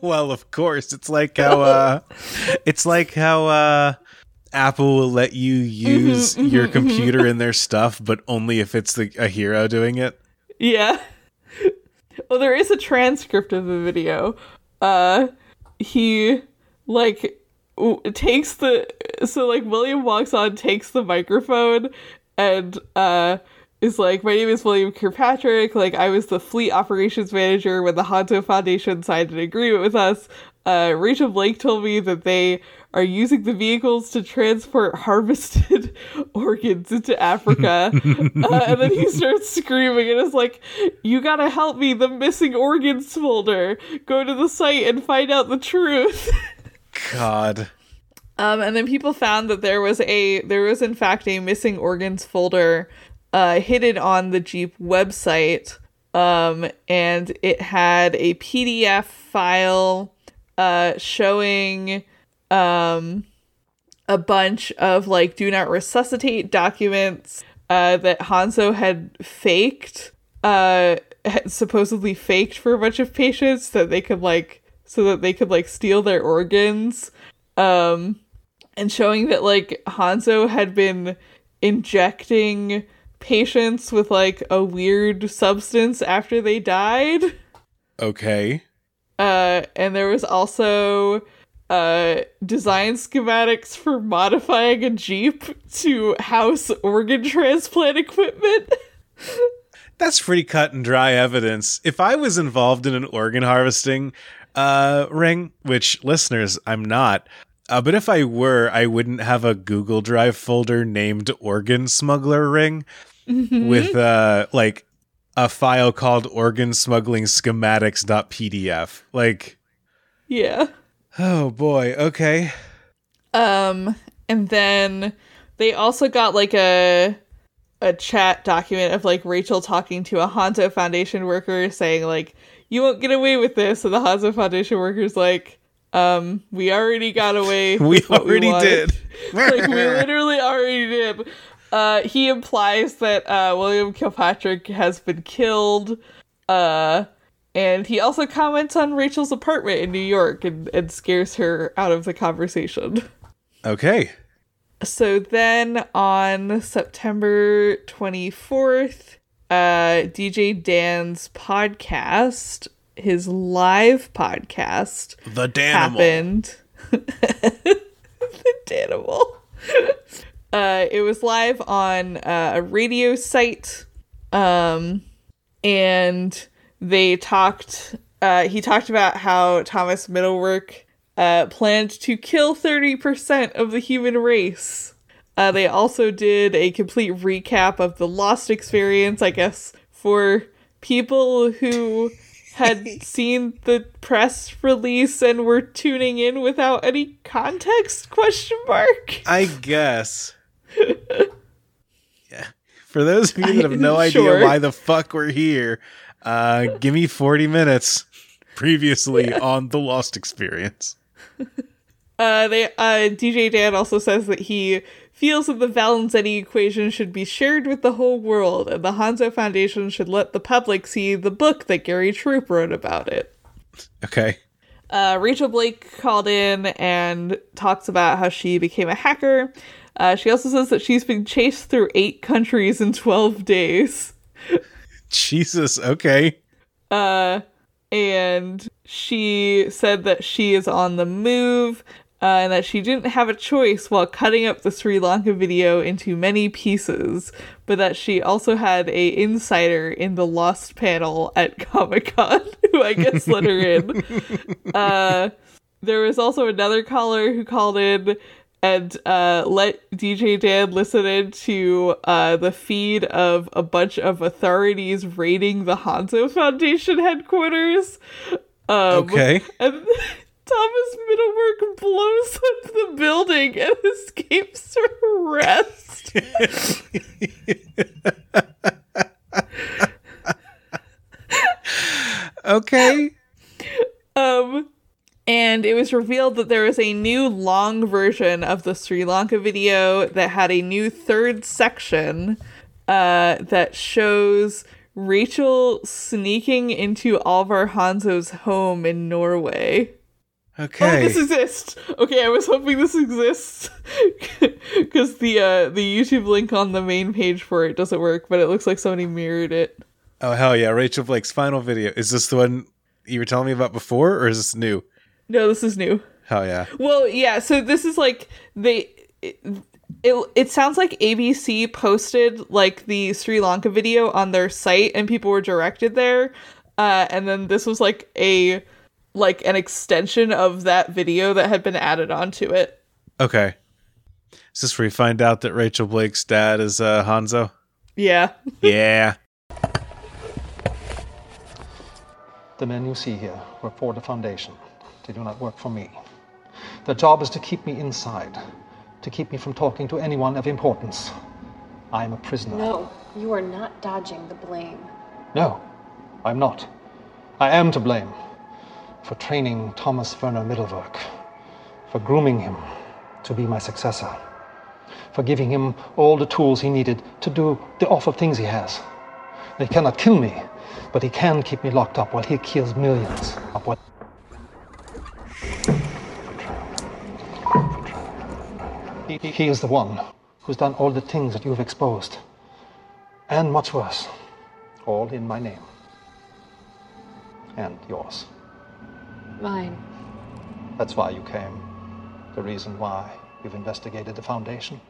Well, of course, it's like how uh, it's like how uh, Apple will let you use your computer in their stuff, but only if it's the, a hero doing it. Yeah. Well, there is a transcript of the video. Uh, he like w- takes the so like William walks on, takes the microphone, and uh is like, "My name is William Kirkpatrick. Like, I was the fleet operations manager when the Hanso Foundation signed an agreement with us. Uh, Rachel Blake told me that they." Are using the vehicles to transport harvested organs into Africa. uh, and then he starts screaming and is like, You gotta help me, the missing organs folder. Go to the site and find out the truth. God. Um, and then people found that there was a there was in fact a missing organs folder uh, hidden on the Jeep website, um, and it had a PDF file uh, showing um, a bunch of like do not resuscitate documents uh, that Hanso had faked, uh, had supposedly faked for a bunch of patients that they could like so that they could like steal their organs um and showing that like Hanso had been injecting patients with like a weird substance after they died. Okay. Uh and there was also uh design schematics for modifying a Jeep to house organ transplant equipment. That's pretty cut and dry evidence. If I was involved in an organ harvesting uh, ring, which listeners, I'm not, uh, but if I were, I wouldn't have a Google Drive folder named organ smuggler ring with uh, like a file called organ smuggling schematics.pdf. Like, yeah. Oh boy, okay. Um, and then they also got like a a chat document of like Rachel talking to a Hanso Foundation worker saying like, "You won't get away with this," and the Hanso Foundation worker's like, "Um, we already got away. We already want." did. like we literally already did." Uh, he implies that uh, William Kilpatrick has been killed. Uh, and he also comments on Rachel's apartment in New York and, and scares her out of the conversation. Okay. So then on September 24th, uh, DJ Dan's podcast, his live podcast, The Danimal. happened. the Danimal. Uh, it was live on uh, a radio site, um, and they talked. Uh, he talked about how Thomas Mittelwerk uh, planned to kill thirty percent of the human race. Uh, they also did a complete recap of the Lost experience, I guess, for people who had seen the press release and were tuning in without any context question mark I guess. yeah. For those of you that have no idea why the fuck we're here, uh, give me 40 minutes previously on the Lost Experience. uh they uh dj dan also says that he feels that the valenzetti equation should be shared with the whole world and the hanso foundation should let the public see the book that gary troup wrote about it Okay. Uh, Rachel Blake called in and talks about how she became a hacker. Uh, she also says that she's been chased through eight countries in 12 days. Jesus. Okay. Uh, and she said that she is on the move uh, and that she didn't have a choice while cutting up the Sri Lanka video into many pieces, but that she also had a insider in the Lost panel at Comic Con who I guess let her in. Uh, there was also another caller who called in and uh, let DJ Dan listen in to uh, the feed of a bunch of authorities raiding the Hanso Foundation headquarters. Um, Okay. And Thomas Mittelwerk blows up the building and escapes arrest. Okay. Um, and it was revealed that there was a new long version of the Sri Lanka video that had a new third section uh, that shows Rachel sneaking into Alvar Hanso's home in Norway. Okay. Oh, this exists. Okay, I was hoping this exists because the uh, the YouTube link on the main page for it doesn't work, but it looks like somebody mirrored it. oh hell yeah! Rachel Blake's final video. Is this the one you were telling me about before, or is this new? No, this is new. Hell yeah! Well, yeah. So this is like they. It, it, it sounds like ABC posted like the Sri Lanka video on their site, and people were directed there. Uh, and then this was like a like an extension of that video that had been added onto it. Okay. Is this where you find out that Rachel Blake's dad is uh, Hanso? Yeah. Yeah. The men you see here work for the Foundation. They do not work for me. Their job is to keep me inside, to keep me from talking to anyone of importance. I am a prisoner. No, you are not dodging the blame. No, I'm not. I am to blame for training Thomas Werner Mittelwerk, for grooming him to be my successor, for giving him all the tools he needed to do the awful things he has. He cannot kill me, but he can keep me locked up while he kills millions of what. He, he- is the one who's done all the things that you have exposed, and much worse, all in my name and yours. Mine. That's why you came. The reason why you've investigated the foundation.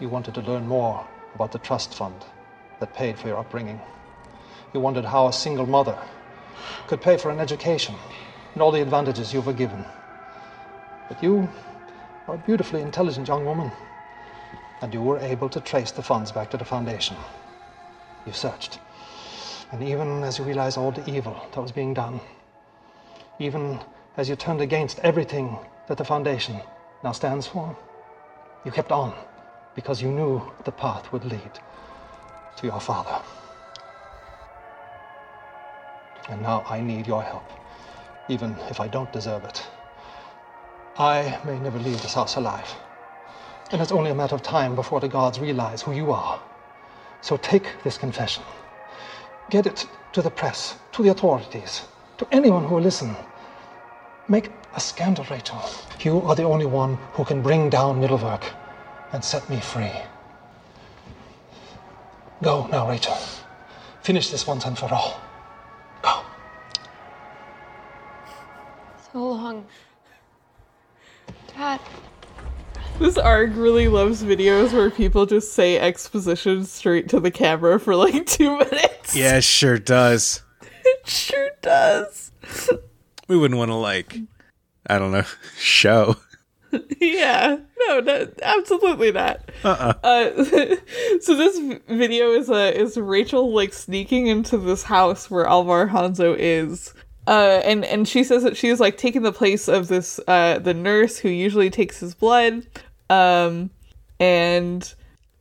You wanted to learn more about the trust fund that paid for your upbringing. You wondered how a single mother could pay for an education and all the advantages you were given. But you a beautifully intelligent young woman, and you were able to trace the funds back to the foundation. You searched. And even as you realized all the evil that was being done, even as you turned against everything that the Foundation now stands for, you kept on because you knew the path would lead to your father. And now I need your help, even if I don't deserve it. I may never leave this house alive, and it's only a matter of time before the gods realize who you are. So take this confession. Get it to the press, to the authorities, to anyone who will listen. Make a scandal, Rachel. You are the only one who can bring down Mittelwerk and set me free. Go now, Rachel. Finish this once and for all. Go. So long. Dad. This ARG really loves videos where people just say exposition straight to the camera for like two minutes. Yeah, it sure does. It sure does. We wouldn't want to like, I don't know, show. yeah. No, no, absolutely not. Uh-uh. so this video is uh, is Rachel like sneaking into this house where Alvar Hanso is. Uh, and and she says that she is like taking the place of this uh the nurse who usually takes his blood. Um, and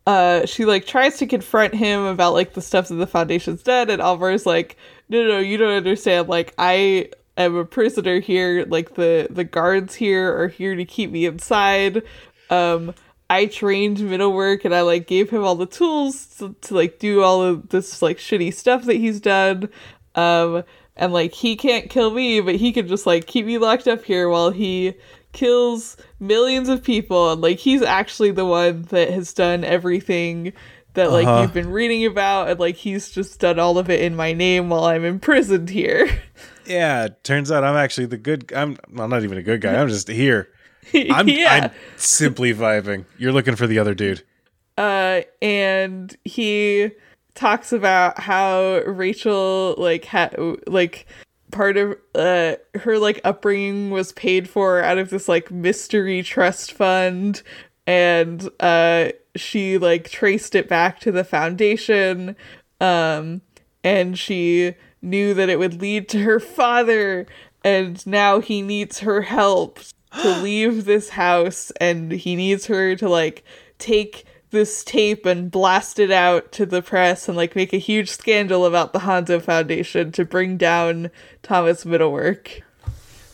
uh she like tries to confront him about like the stuff that the foundation's done. And Alvar's like no no no, you don't understand. Like I am a prisoner here. Like the the guards here are here to keep me inside. Um I trained Mittelwerk and I like gave him all the tools to, to like do all of this like shitty stuff that he's done. Um and like he can't kill me but he can just like keep me locked up here while he kills millions of people and like he's actually the one that has done everything that like Uh-huh. you've been reading about and like he's just done all of it in my name while I'm imprisoned here. Yeah, turns out I'm actually the good. I'm well, not even a good guy. I'm just here. I'm, yeah. I'm simply vibing. You're looking for the other dude. uh and he talks about how Rachel like had like part of uh her like upbringing was paid for out of this like mystery trust fund. And uh she like traced it back to the foundation. Um and she knew that it would lead to her father. And now he needs her help to leave this house. And he needs her to like take this tape and blast it out to the press and like make a huge scandal about the Hanso Foundation to bring down Thomas Mittelwerk.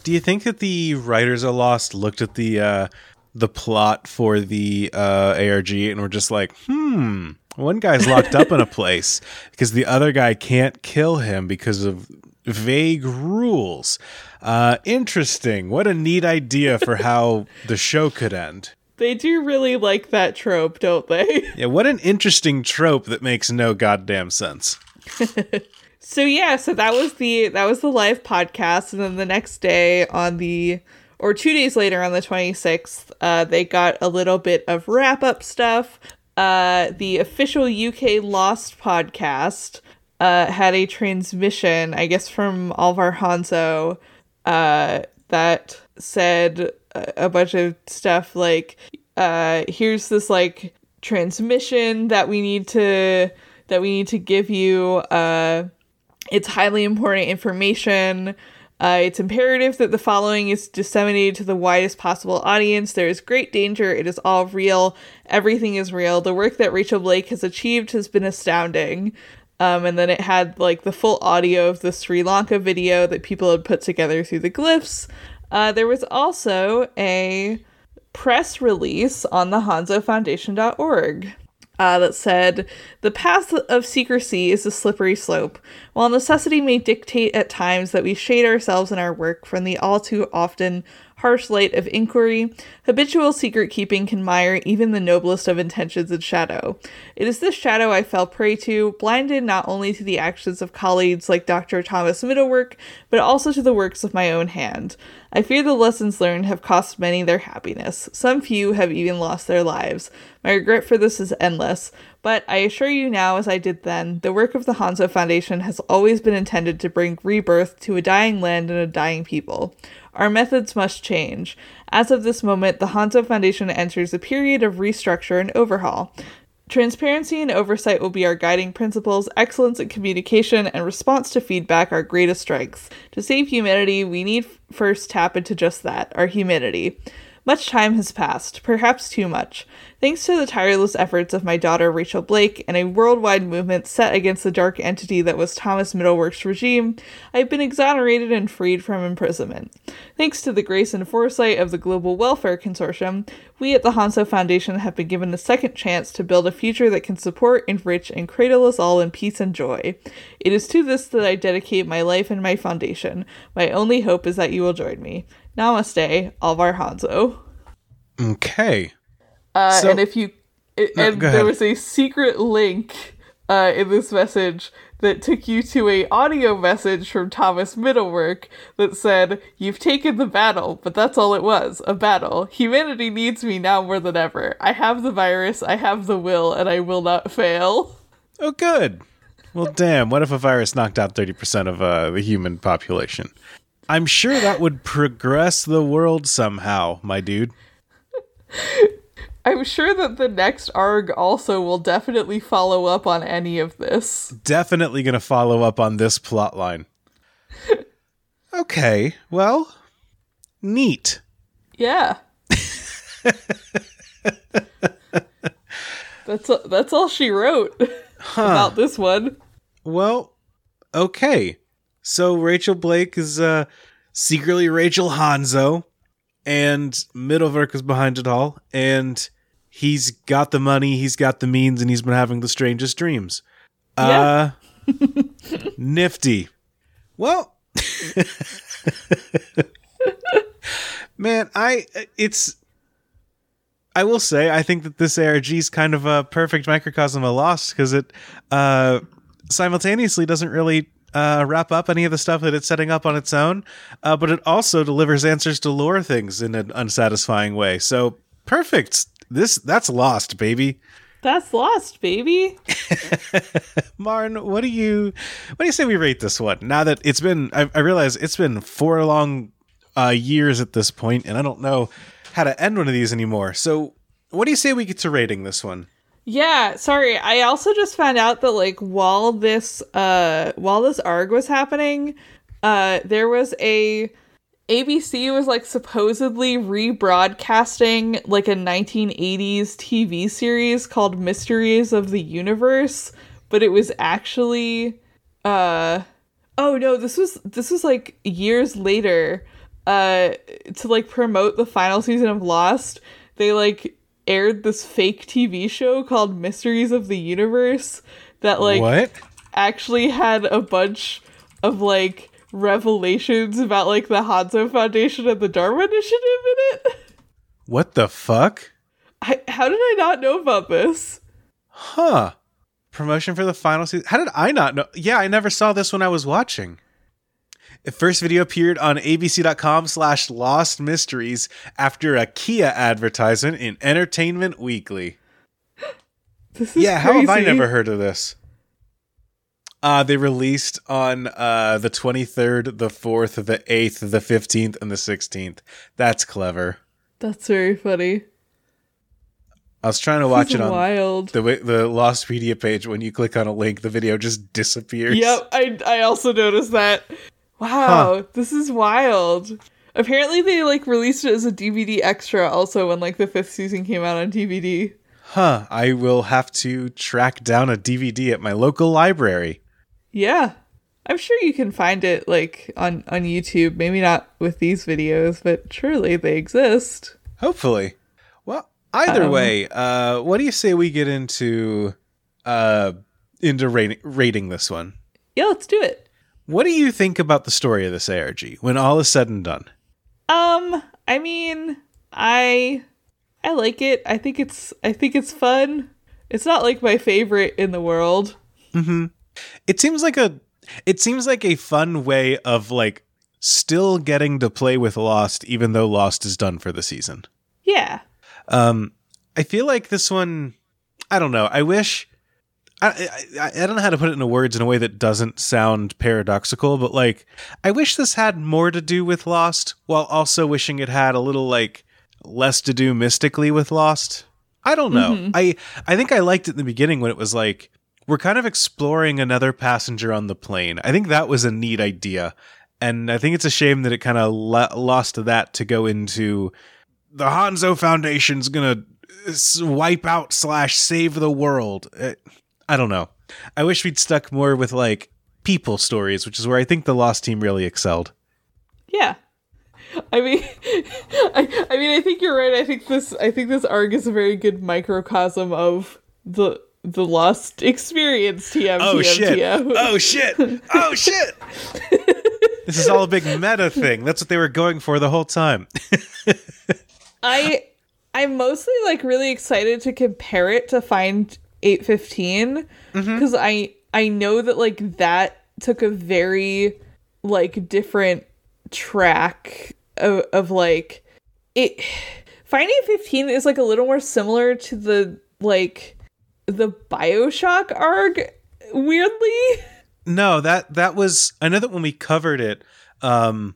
Do you think that the writers of Lost looked at the uh, the plot for the uh, ARG and were just like, hmm, one guy's locked up in a place because the other guy can't kill him because of vague rules. Uh, interesting. What a neat idea for how the show could end. They do really like that trope, don't they? Yeah, what an interesting trope that makes no goddamn sense. So yeah, so that was the that was the live podcast, and then the next day on the or two days later on the twenty sixth, uh, they got a little bit of wrap up stuff. Uh, the official UK Lost podcast uh, had a transmission, I guess, from Alvar Hanso uh, that said a, bunch of stuff like, uh, "Here's this like transmission that we need to that we need to give you." Uh, it's highly important information. Uh, it's imperative that the following is disseminated to the widest possible audience. There is great danger. It is all real. Everything is real. The work that Rachel Blake has achieved has been astounding. Um, and then it had like the full audio of the Sri Lanka video that people had put together through the glyphs. Uh, there was also a press release on the HansoFoundation.org uh, that said the path of secrecy is a slippery slope. While necessity may dictate at times that we shade ourselves in our work from the all too often harsh light of inquiry, habitual secret keeping can mire even the noblest of intentions in shadow. It is this shadow I fell prey to, blinded not only to the actions of colleagues like Dr. Thomas Mittelwerk, but also to the works of my own hand. I fear the lessons learned have cost many their happiness. Some few have even lost their lives. My regret for this is endless, but I assure you now, as I did then, the work of the Hanso Foundation has always been intended to bring rebirth to a dying land and a dying people. Our methods must change. As of this moment, the Hanso Foundation enters a period of restructure and overhaul. Transparency and oversight will be our guiding principles, excellence in communication, and response to feedback our greatest strengths. To save humanity, we need first tap into just that our humanity. Much time has passed, perhaps too much. Thanks to the tireless efforts of my daughter Rachel Blake and a worldwide movement set against the dark entity that was Thomas Mittelwerk's regime, I have been exonerated and freed from imprisonment. Thanks to the grace and foresight of the Global Welfare Consortium, we at the Hanso Foundation have been given a second chance to build a future that can support, enrich, and cradle us all in peace and joy. It is to this that I dedicate my life and my foundation. My only hope is that you will join me. Namaste, Alvar Hanso. Okay. Uh, So- and if you, it, No, and there ahead. was a secret link uh, in this message that took you to a audio message from Thomas Mittelwerk that said, "You've taken the battle, but that's all it was, a battle. Humanity needs me now more than ever. I have the virus, I have the will, and I will not fail." Oh, good. Well, damn. What if a virus knocked out 30% of uh, the human population? I'm sure that would progress the world somehow, my dude. I'm sure that the next ARG also will definitely follow up on any of this. Definitely going to follow up on this plot line. Okay. Well, neat. Yeah. that's that's all she wrote about this one. Well, okay. So Rachel Blake is uh, secretly Rachel Hanso, and Mittelwerk is behind it all, and he's got the money, he's got the means, and he's been having the strangest dreams. Uh, nifty. Well, man, I it's. I will say, I think that this ARG is kind of a perfect microcosm of Lost because it uh, simultaneously doesn't really uh, wrap up any of the stuff that it's setting up on its own, uh, but it also delivers answers to lore things in an unsatisfying way. So perfect. This that's Lost, baby. That's lost, baby. Marn, what do you what do you say we rate this one? Now that it's been, I, I realize it's been four long uh, years at this point, and I don't know how to end one of these anymore. So, what do you say we get to rating this one? Yeah, sorry. I also just found out that like while this uh while this arg was happening, uh there was a ABC was like supposedly rebroadcasting like a 1980s TV series called Mysteries of the Universe, but it was actually uh oh no, this was this was like years later uh to like promote the final season of Lost. They like aired this fake TV show called Mysteries of the Universe that like what? actually had a bunch of like revelations about like the Hanso Foundation and the Dharma Initiative in it. What the fuck? I, how did I not know about this? Huh. Promotion for the final season. How did I not know? Yeah, I never saw this when I was watching. The first video appeared on abc.com slash lost mysteries after a Kia advertisement in Entertainment Weekly. This is Yeah, how have I never heard of this? Uh, they released on uh, the 23rd, the 4th, the 8th, the 15th, and the 16th. That's clever. That's very funny. I was trying to watch it on wild. the the Lostpedia page. When you click on a link, the video just disappears. Yep, I I also noticed that. Wow, this is wild. Apparently they like released it as a DVD extra also when like the fifth season came out on DVD. Huh. I will have to track down a DVD at my local library. Yeah. I'm sure you can find it like on on YouTube, maybe not with these videos, but surely they exist. Hopefully. Well, either Um, way, uh, what do you say we get into uh, into rating, rating this one? Yeah, let's do it. What do you think about the story of this ARG when all is said and done? Um, I mean, I I like it. I think it's I think it's fun. It's not like my favorite in the world. It seems like a it seems like a fun way of like still getting to play with Lost even though Lost is done for the season. Yeah. Um, I feel like this one. I don't know. I wish. I, I I don't know how to put it into words in a way that doesn't sound paradoxical, but like I wish this had more to do with Lost, while also wishing it had a little like less to do mystically with Lost. I don't know. I I think I liked it in the beginning when it was like we're kind of exploring another passenger on the plane. I think that was a neat idea, and I think it's a shame that it kind of lo- lost that to go into the Hanso Foundation's gonna s- wipe out slash save the world. Uh, I don't know. I wish we'd stuck more with like people stories, which is where I think the Lost team really excelled. Yeah. I mean, I, I mean, I think you're right. I think this, I think this arc is a very good microcosm of the the lost experience. TM. Oh TM, shit! TM. Oh shit! Oh, oh shit! this is all a big meta thing. That's what they were going for the whole time. I I'm mostly like really excited to compare it to Find 815 because I I know that like that took a very like different track of, of like it Find 815 is like a little more similar to the like the BioShock arc weirdly. No, that that was I know that when we covered it, um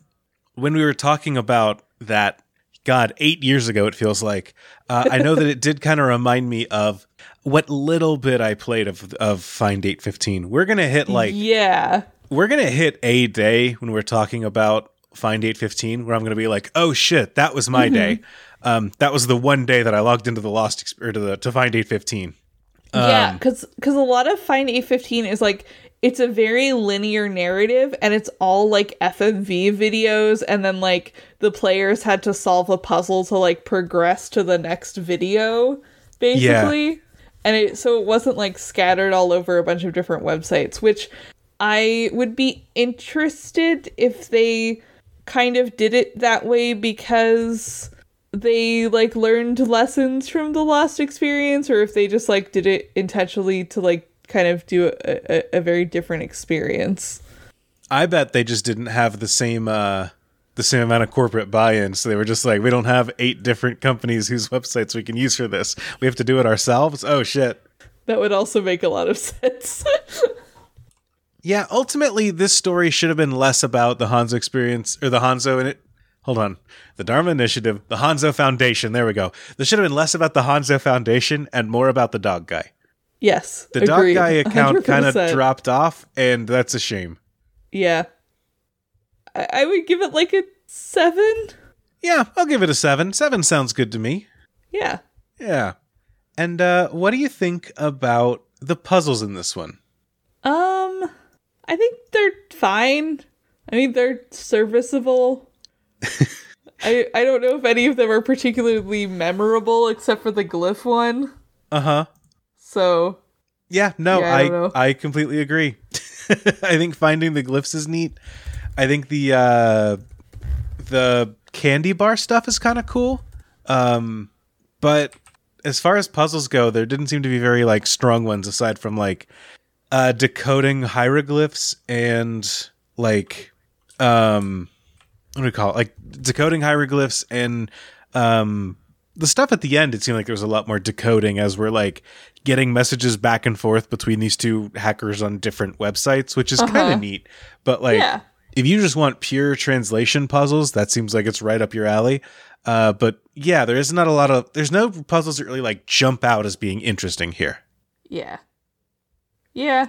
when we were talking about that God, eight years ago it feels like. Uh, I know that it did kind of remind me of what little bit I played of of Find Eight Fifteen. We're gonna hit like yeah. we're gonna hit a day when we're talking about Find Eight Fifteen, where I'm gonna be like, oh shit, that was my day. Um, that was the one day that I logged into the Lost or to the to Find Eight Fifteen. yeah, Um, because because a lot of Find Eight Fifteen is like it's a very linear narrative, and it's all like FMV videos, and then like the players had to solve a puzzle to like progress to the next video, basically. And it so it wasn't like scattered all over a bunch of different websites, which I would be interested if they kind of did it that way because they like learned lessons from the lost experience or if they just like did it intentionally to like kind of do a, a, a very different experience. I bet they just didn't have the same uh the same amount of corporate buy-in, so they were just like, we don't have eight different companies whose websites we can use for this. We have to do it ourselves. Oh shit. that would also make a lot of sense Yeah, ultimately, this story should have been less about the Hanso experience or the Hanso in it. Hold on, the Dharma Initiative, the Hanso Foundation. There we go. This should have been less about the Hanso Foundation and more about the dog guy. yes The dog guy account kind of dropped off, and that's a shame. yeah I, I would give it like a seven Yeah, I'll give it a seven. Seven sounds good to me. yeah Yeah. And uh, what do you think about the puzzles in this one? um i think they're fine i mean they're serviceable I, I don't know if any of them are particularly memorable except for the glyph one. Uh huh. So Yeah, no, Yeah, I I. I, completely agree. I think finding the glyphs is neat. I think the uh, the candy bar stuff is kind of cool. Um, but as far as puzzles go, there didn't seem to be very like strong ones aside from like uh, decoding hieroglyphs and like um, what do we call it? Like decoding hieroglyphs and um, the stuff at the end. It seemed like there was a lot more decoding as we're like getting messages back and forth between these two hackers on different websites, which is kind Uh-huh. of neat. But like, Yeah. If you just want pure translation puzzles, that seems like it's right up your alley. Uh, but yeah, there is not a lot of there's no puzzles that really like jump out as being interesting here. Yeah. Yeah.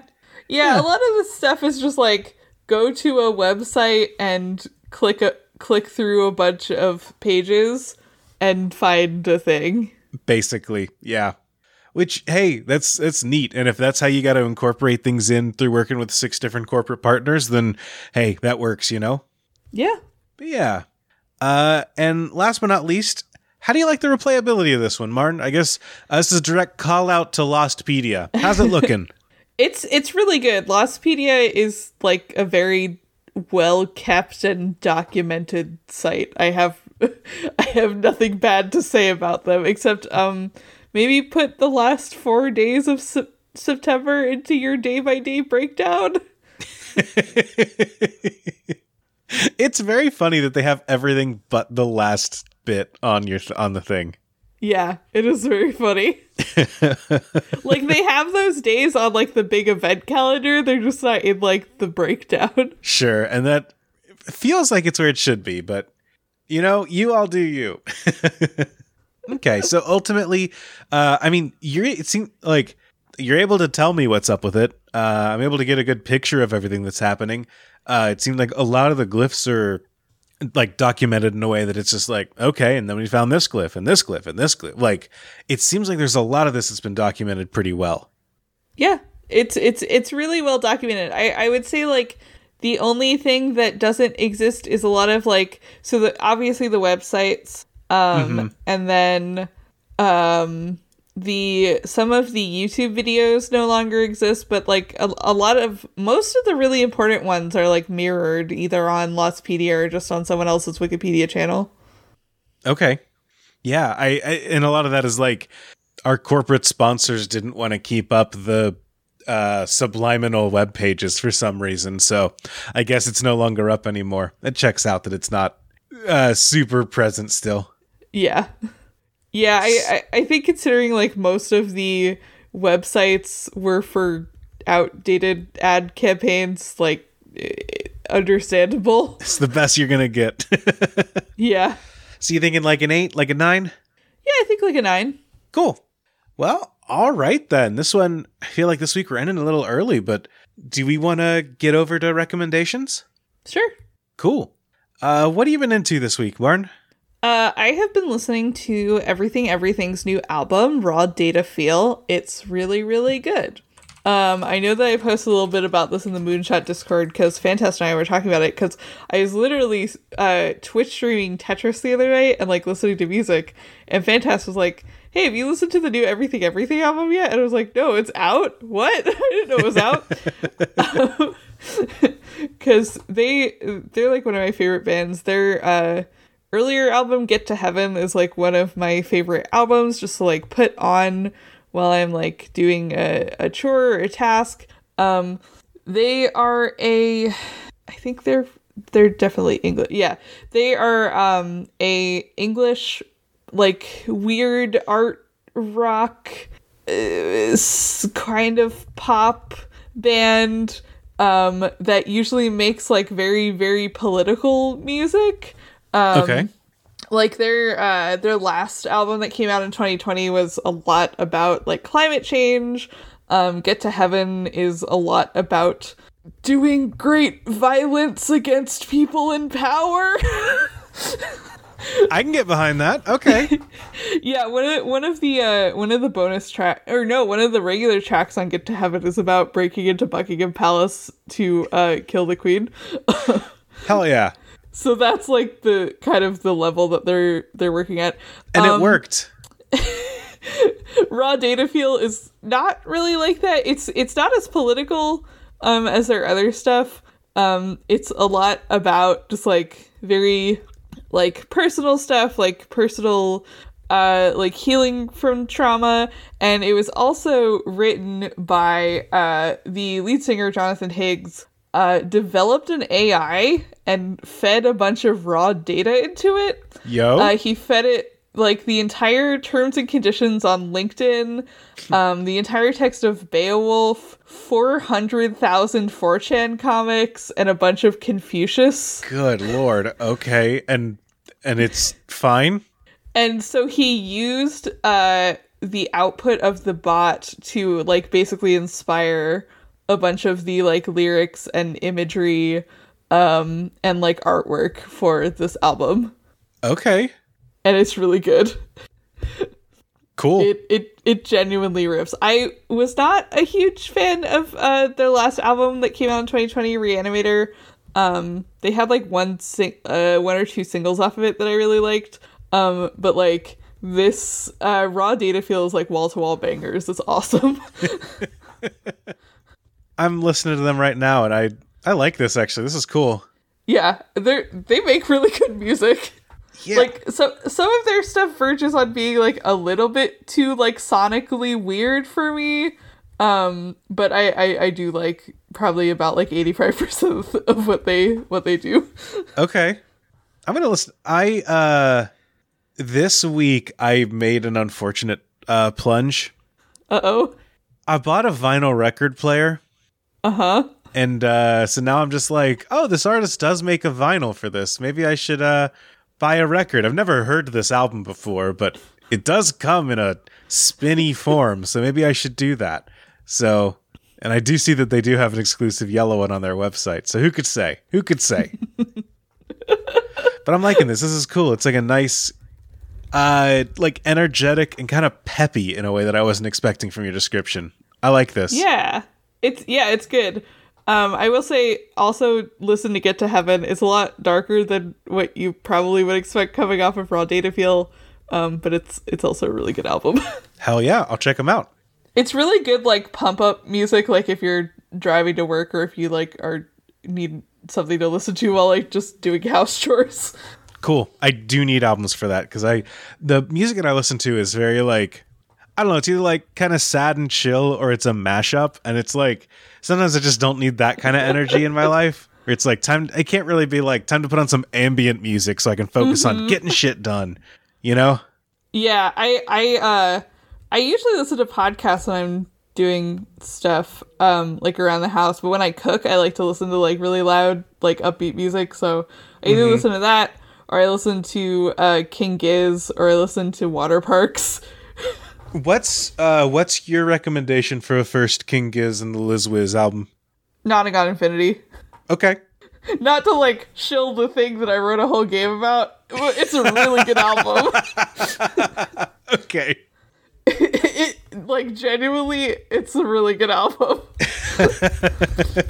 Yeah, a lot of the stuff is just like go to a website and click a click through a bunch of pages and find a thing. Basically, yeah. Which hey, that's that's neat. And if that's how you got to incorporate things in through working with six different corporate partners, then hey, that works, you know. Yeah. But yeah. Uh, and last but not least, how do you like the replayability of this one, Martin? I guess uh, this is a direct call out to Lostpedia. How's it looking? It's it's really good. Lostpedia is like a very well kept and documented site. I have I have nothing bad to say about them except um maybe put the last 4 days of Sep- September into your day by day breakdown. it's very funny that they have everything but the last bit on your on the thing. Yeah, it is very funny. like they have those days on like the big event calendar, they're just not in like the breakdown. Sure, and that feels like it's where it should be, but you know, you all do you. Okay, so ultimately, uh, I mean, you're it seems like you're able to tell me what's up with it. Uh, I'm able to get a good picture of everything that's happening. Uh, it seemed like a lot of the glyphs are like documented in a way that it's just like okay, and then we found this glyph and this glyph and this glyph. Like it seems like there's a lot of this that's been documented pretty well. Yeah, it's it's it's really well documented. I I would say like the only thing that doesn't exist is a lot of like so the obviously the websites um and then um the some of the YouTube videos no longer exist but like a, a lot of most of the really important ones are like mirrored either on Lostpedia or just on someone else's Wikipedia channel. Okay. Yeah, I, I and a lot of that is like our corporate sponsors didn't want to keep up the uh subliminal web pages for some reason. So I guess it's no longer up anymore. It checks out that it's not uh super present still. Yeah. Yeah, I, I, I think considering like most of the websites were for outdated ad campaigns, like understandable. It's the best you're gonna get. Yeah. so you thinking like an eight, like a nine? Yeah, I think like a nine. Cool. Well, all right then. This one I feel like this week we're ending a little early, but do we wanna get over to recommendations? Sure. Cool. Uh what have you been into this week, Warren? Uh, I have been listening to Everything Everything's new album, Raw Data Feel. It's really, really good. Um, I know that I posted a little bit about this in the Moonshot Discord because Fantast and I were talking about it because I was literally uh, Twitch streaming Tetris the other night and like listening to music, and Fantast was like, "Hey, have you listened to the new Everything Everything album yet?" And I was like, "No, it's out. What? I didn't know it was out." because they they're like one of my favorite bands. Their uh, earlier album, Get to Heaven, is like one of my favorite albums just to like put on while I'm like doing a, a chore or a task. Um, they are a, I think they're they're definitely English. Yeah, they are um a English like weird art rock uh, kind of pop band um that usually makes like very very political music um okay. like their uh their last album that came out in 2020 was a lot about like climate change um get to heaven is a lot about doing great violence against people in power I can get behind that. Okay. yeah one of one of the uh one of the bonus track or no one of the regular tracks on get to heaven is about breaking into buckingham palace to uh kill the queen Hell yeah. So that's like the kind of the level that they're they're working at. And Um, it worked. raw data feel is not really like that. It's it's not as political um as their other stuff. Um, it's a lot about just like very like personal stuff, like personal uh like healing from trauma. And it was also written by uh the lead singer Jonathan Higgs uh developed an AI and fed a bunch of raw data into it. Yo. Uh he fed it like the entire terms and conditions on LinkedIn, um, the entire text of Beowulf, 400,000 4chan comics, and a bunch of Confucius. Good lord. Okay. And and it's fine. And so he used uh, the output of the bot to like basically inspire a bunch of the like lyrics and imagery um, and like artwork for this album. Okay. And it's really good. Cool. It it it genuinely rips. I was not a huge fan of uh their last album that came out in 2020, Reanimator. Um they had like one sing- uh one or two singles off of it that I really liked. Um but like this uh raw data feels like wall to wall bangers. It's awesome. I'm listening to them right now and I I like this actually. This is cool. yeah, they're they make really good music. Yeah. Like so some of their stuff verges on being like a little bit too like sonically weird for me. Um but I I, I do like probably about like 85% of what they what they do. Okay. I'm gonna listen. I uh this week I made an unfortunate uh plunge. Uh-oh. I bought a vinyl record player Uh-huh. and uh so now I'm just like, oh, this artist does make a vinyl for this. Maybe I should uh buy a record. I've never heard this album before, but it does come in a spinny form, so maybe I should do that. So and I do see that they do have an exclusive yellow one on their website. So who could say? Who could say? but I'm liking this. This is cool. It's like a nice uh like energetic and kind of peppy in a way that I wasn't expecting from your description. I like this. Yeah. It's yeah, it's good. Um I will say also listen to Get to Heaven. It's a lot darker than what you probably would expect coming off of Raw Data Feel. Um but it's it's also a really good album. Hell yeah, I'll check them out. it's really good like pump up music like if you're driving to work or if you like are need something to listen to while like just doing house chores. Cool. I do need albums for that because I the music that I listen to is very like I don't know. It's either like kind of sad and chill or it's a mashup, and it's like sometimes I just don't need that kind of energy in my life. Where it's like time. I can't really be like time to put on some ambient music so I can focus on getting shit done. You know? Yeah, I I uh I usually listen to podcasts when I'm doing stuff um like around the house, but when I cook, I like to listen to like really loud like upbeat music. So I either listen to that or I listen to uh King Gizz or I listen to Waterparks. What's uh what's your recommendation for a first King Gizz and the Liz Wiz album? Nonagon Infinity. Okay. Not to like shill the thing that I wrote a whole game about. It's a really good album. Okay. it like genuinely it's a really good album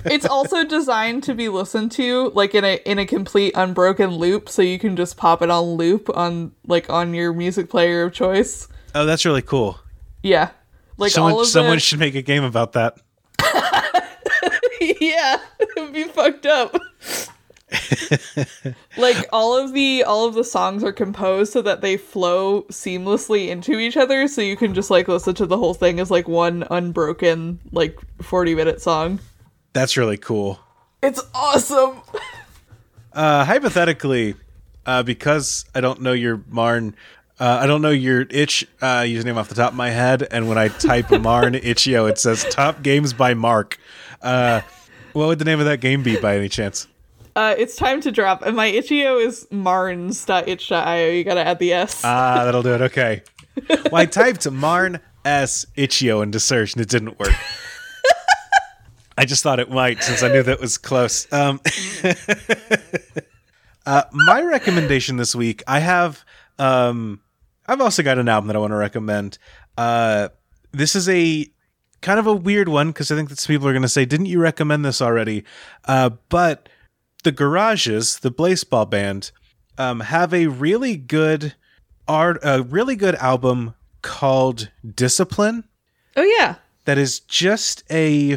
it's also designed to be listened to like in a in a complete unbroken loop so you can just pop it on loop on like on your music player of choice Oh, that's really cool. yeah like all Someone of someone the, should make a game about that. yeah it'd be fucked up like all of the all of the songs are composed so that they flow seamlessly into each other so you can just like listen to the whole thing as like one unbroken like 40 minute song That's really cool. it's awesome Uh, hypothetically, uh, because I don't know your Marn, uh, I don't know your itch uh, username off the top of my head, and when I type Marn itch.io, it says "Top Games by Mark." Uh, what would the name of that game be, by any chance? uh it's time to drop and my itch.io is marns.itch.io you gotta add the s Ah, that'll do it. Okay. Well, I typed Marn S itch.io into search, and it didn't work. I just thought it might, since I knew that was close. Um, uh, my recommendation this week, I have. Um, I've also got an album that I want to recommend. Uh, this is a kind of a weird one because I think that some people are going to say, "Didn't you recommend this already?" Uh, but the Garages, the Blaseball band, um, have a really good art, a really good album called Discipline oh yeah that is just a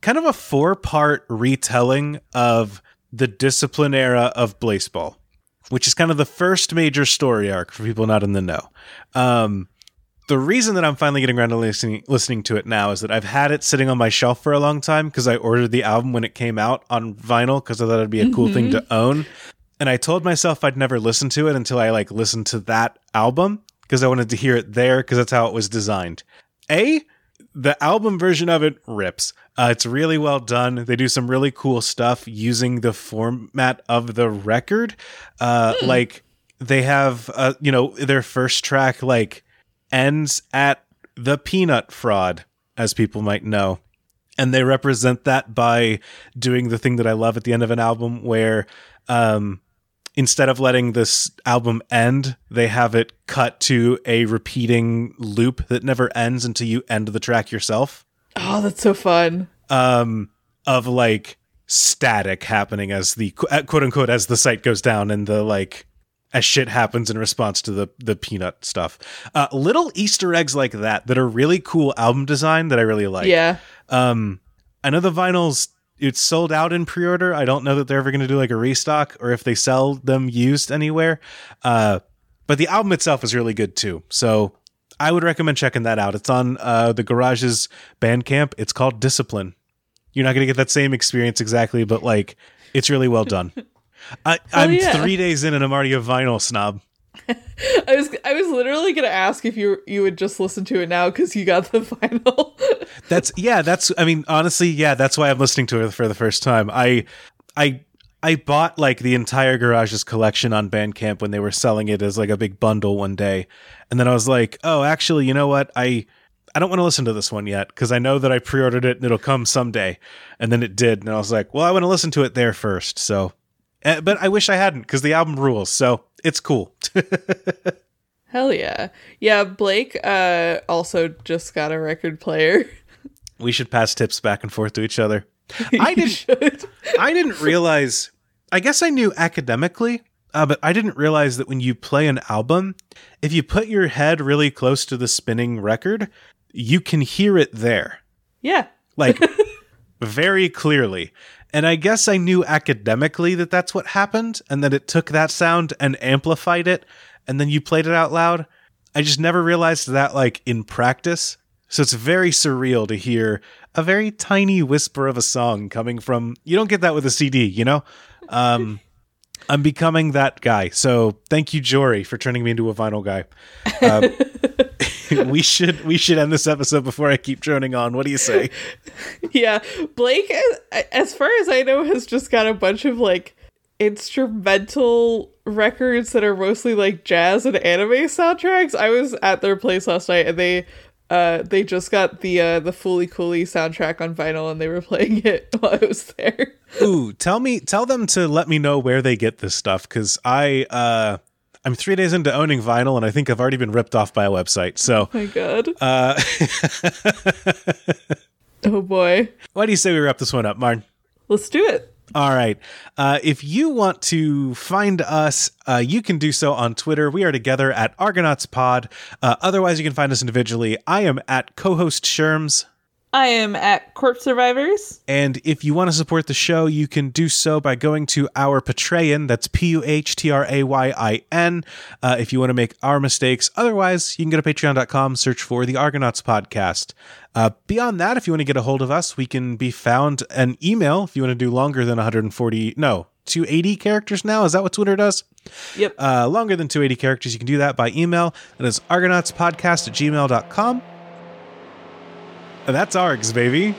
kind of a four part retelling of the discipline era of Blaseball, which is kind of the first major story arc for people not in the know. Um, the reason that I'm finally getting around to listening listening to it now is that I've had it sitting on my shelf for a long time because I ordered the album when it came out on vinyl because I thought it'd be a cool thing to own. And I told myself I'd never listen to it until I like listened to that album because I wanted to hear it there because that's how it was designed. A, the album version of it rips. Uh, it's really well done. They do some really cool stuff using the format of the record. Uh, Like they have, uh, you know, their first track like ends at the peanut fraud, as people might know. And they represent that by doing the thing that I love at the end of an album where um, instead of letting this album end, they have it cut to a repeating loop that never ends until you end the track yourself. Oh, that's so fun. Um, of like static happening as the uh, quote unquote as the site goes down and the like as shit happens in response to the the peanut stuff. Uh, little Easter eggs like that that are really cool album design that I really like. yeah. Um, I know the vinyls it's sold out in pre-order. I don't know that they're ever going to do like a restock or if they sell them used anywhere. Uh, but the album itself is really good too. So I would recommend checking that out. It's on uh, the Garage's Bandcamp. It's called Discipline. You're not going to get that same experience exactly, but like it's really well done. I, I'm yeah. three days in and I'm already a vinyl snob. I was I was literally gonna ask if you you would just listen to it now because you got the final. That's yeah. That's I mean honestly, yeah. That's why I'm listening to it for the first time. I I I bought like the entire Garage's collection on Bandcamp when they were selling it as like a big bundle one day, and then I was like, oh, actually, you know what? I I don't want to listen to this one yet because I know that I pre-ordered it and it'll come someday, and then it did, and I was like, well, I want to listen to it there first. So, eh, but I wish I hadn't because the album rules. So it's cool. Hell yeah, yeah. Blake uh also just got a record player. we should pass tips back and forth to each other. I didn't. I didn't realize. I guess I knew academically, uh, but I didn't realize that when you play an album, if you put your head really close to the spinning record, you can hear it there, Yeah, like very clearly. And I guess I knew academically that that's what happened, and that it took that sound and amplified it, and then you played it out loud. I just never realized that, like in practice. So it's very surreal to hear a very tiny whisper of a song coming from. You don't get that with a CD, you know. Um, I'm becoming that guy. So thank you, Jory, for turning me into a vinyl guy. Um, we should we should end this episode before I keep droning on. What do you say? yeah. Blake, as- far as I know, has just got a bunch of like instrumental records that are mostly like jazz and anime soundtracks. I was at their place last night and they uh they just got the uh the Fooly Cooly soundtrack on vinyl and they were playing it while I was there. Ooh, tell me, tell them to let me know where they get this stuff because I, uh, I'm three days into owning vinyl and I think I've already been ripped off by a website. So, my god. uh, oh boy. why do you say we wrap this one up, Martin? Let's do it. All right. Uh, if you want to find us, uh, you can do so on Twitter. We are together at Argonauts Pod. Uh, otherwise, you can find us individually. I am at co-host Sherms. I am at Corpse Survivors. And if you want to support the show, you can do so by going to our Patreon. That's P U H T R A Y I N. Uh, if you want to make our mistakes. Otherwise, you can go to patreon.com, search for the Argonauts podcast. Uh, beyond that, if you want to get a hold of us, we can be found an email if you want to do longer than 140, no, 280 characters now. Is that what Twitter does? Yep. Uh, longer than 280 characters, you can do that by email. That is argonautspodcast at gmail.com. That's ARGs, baby.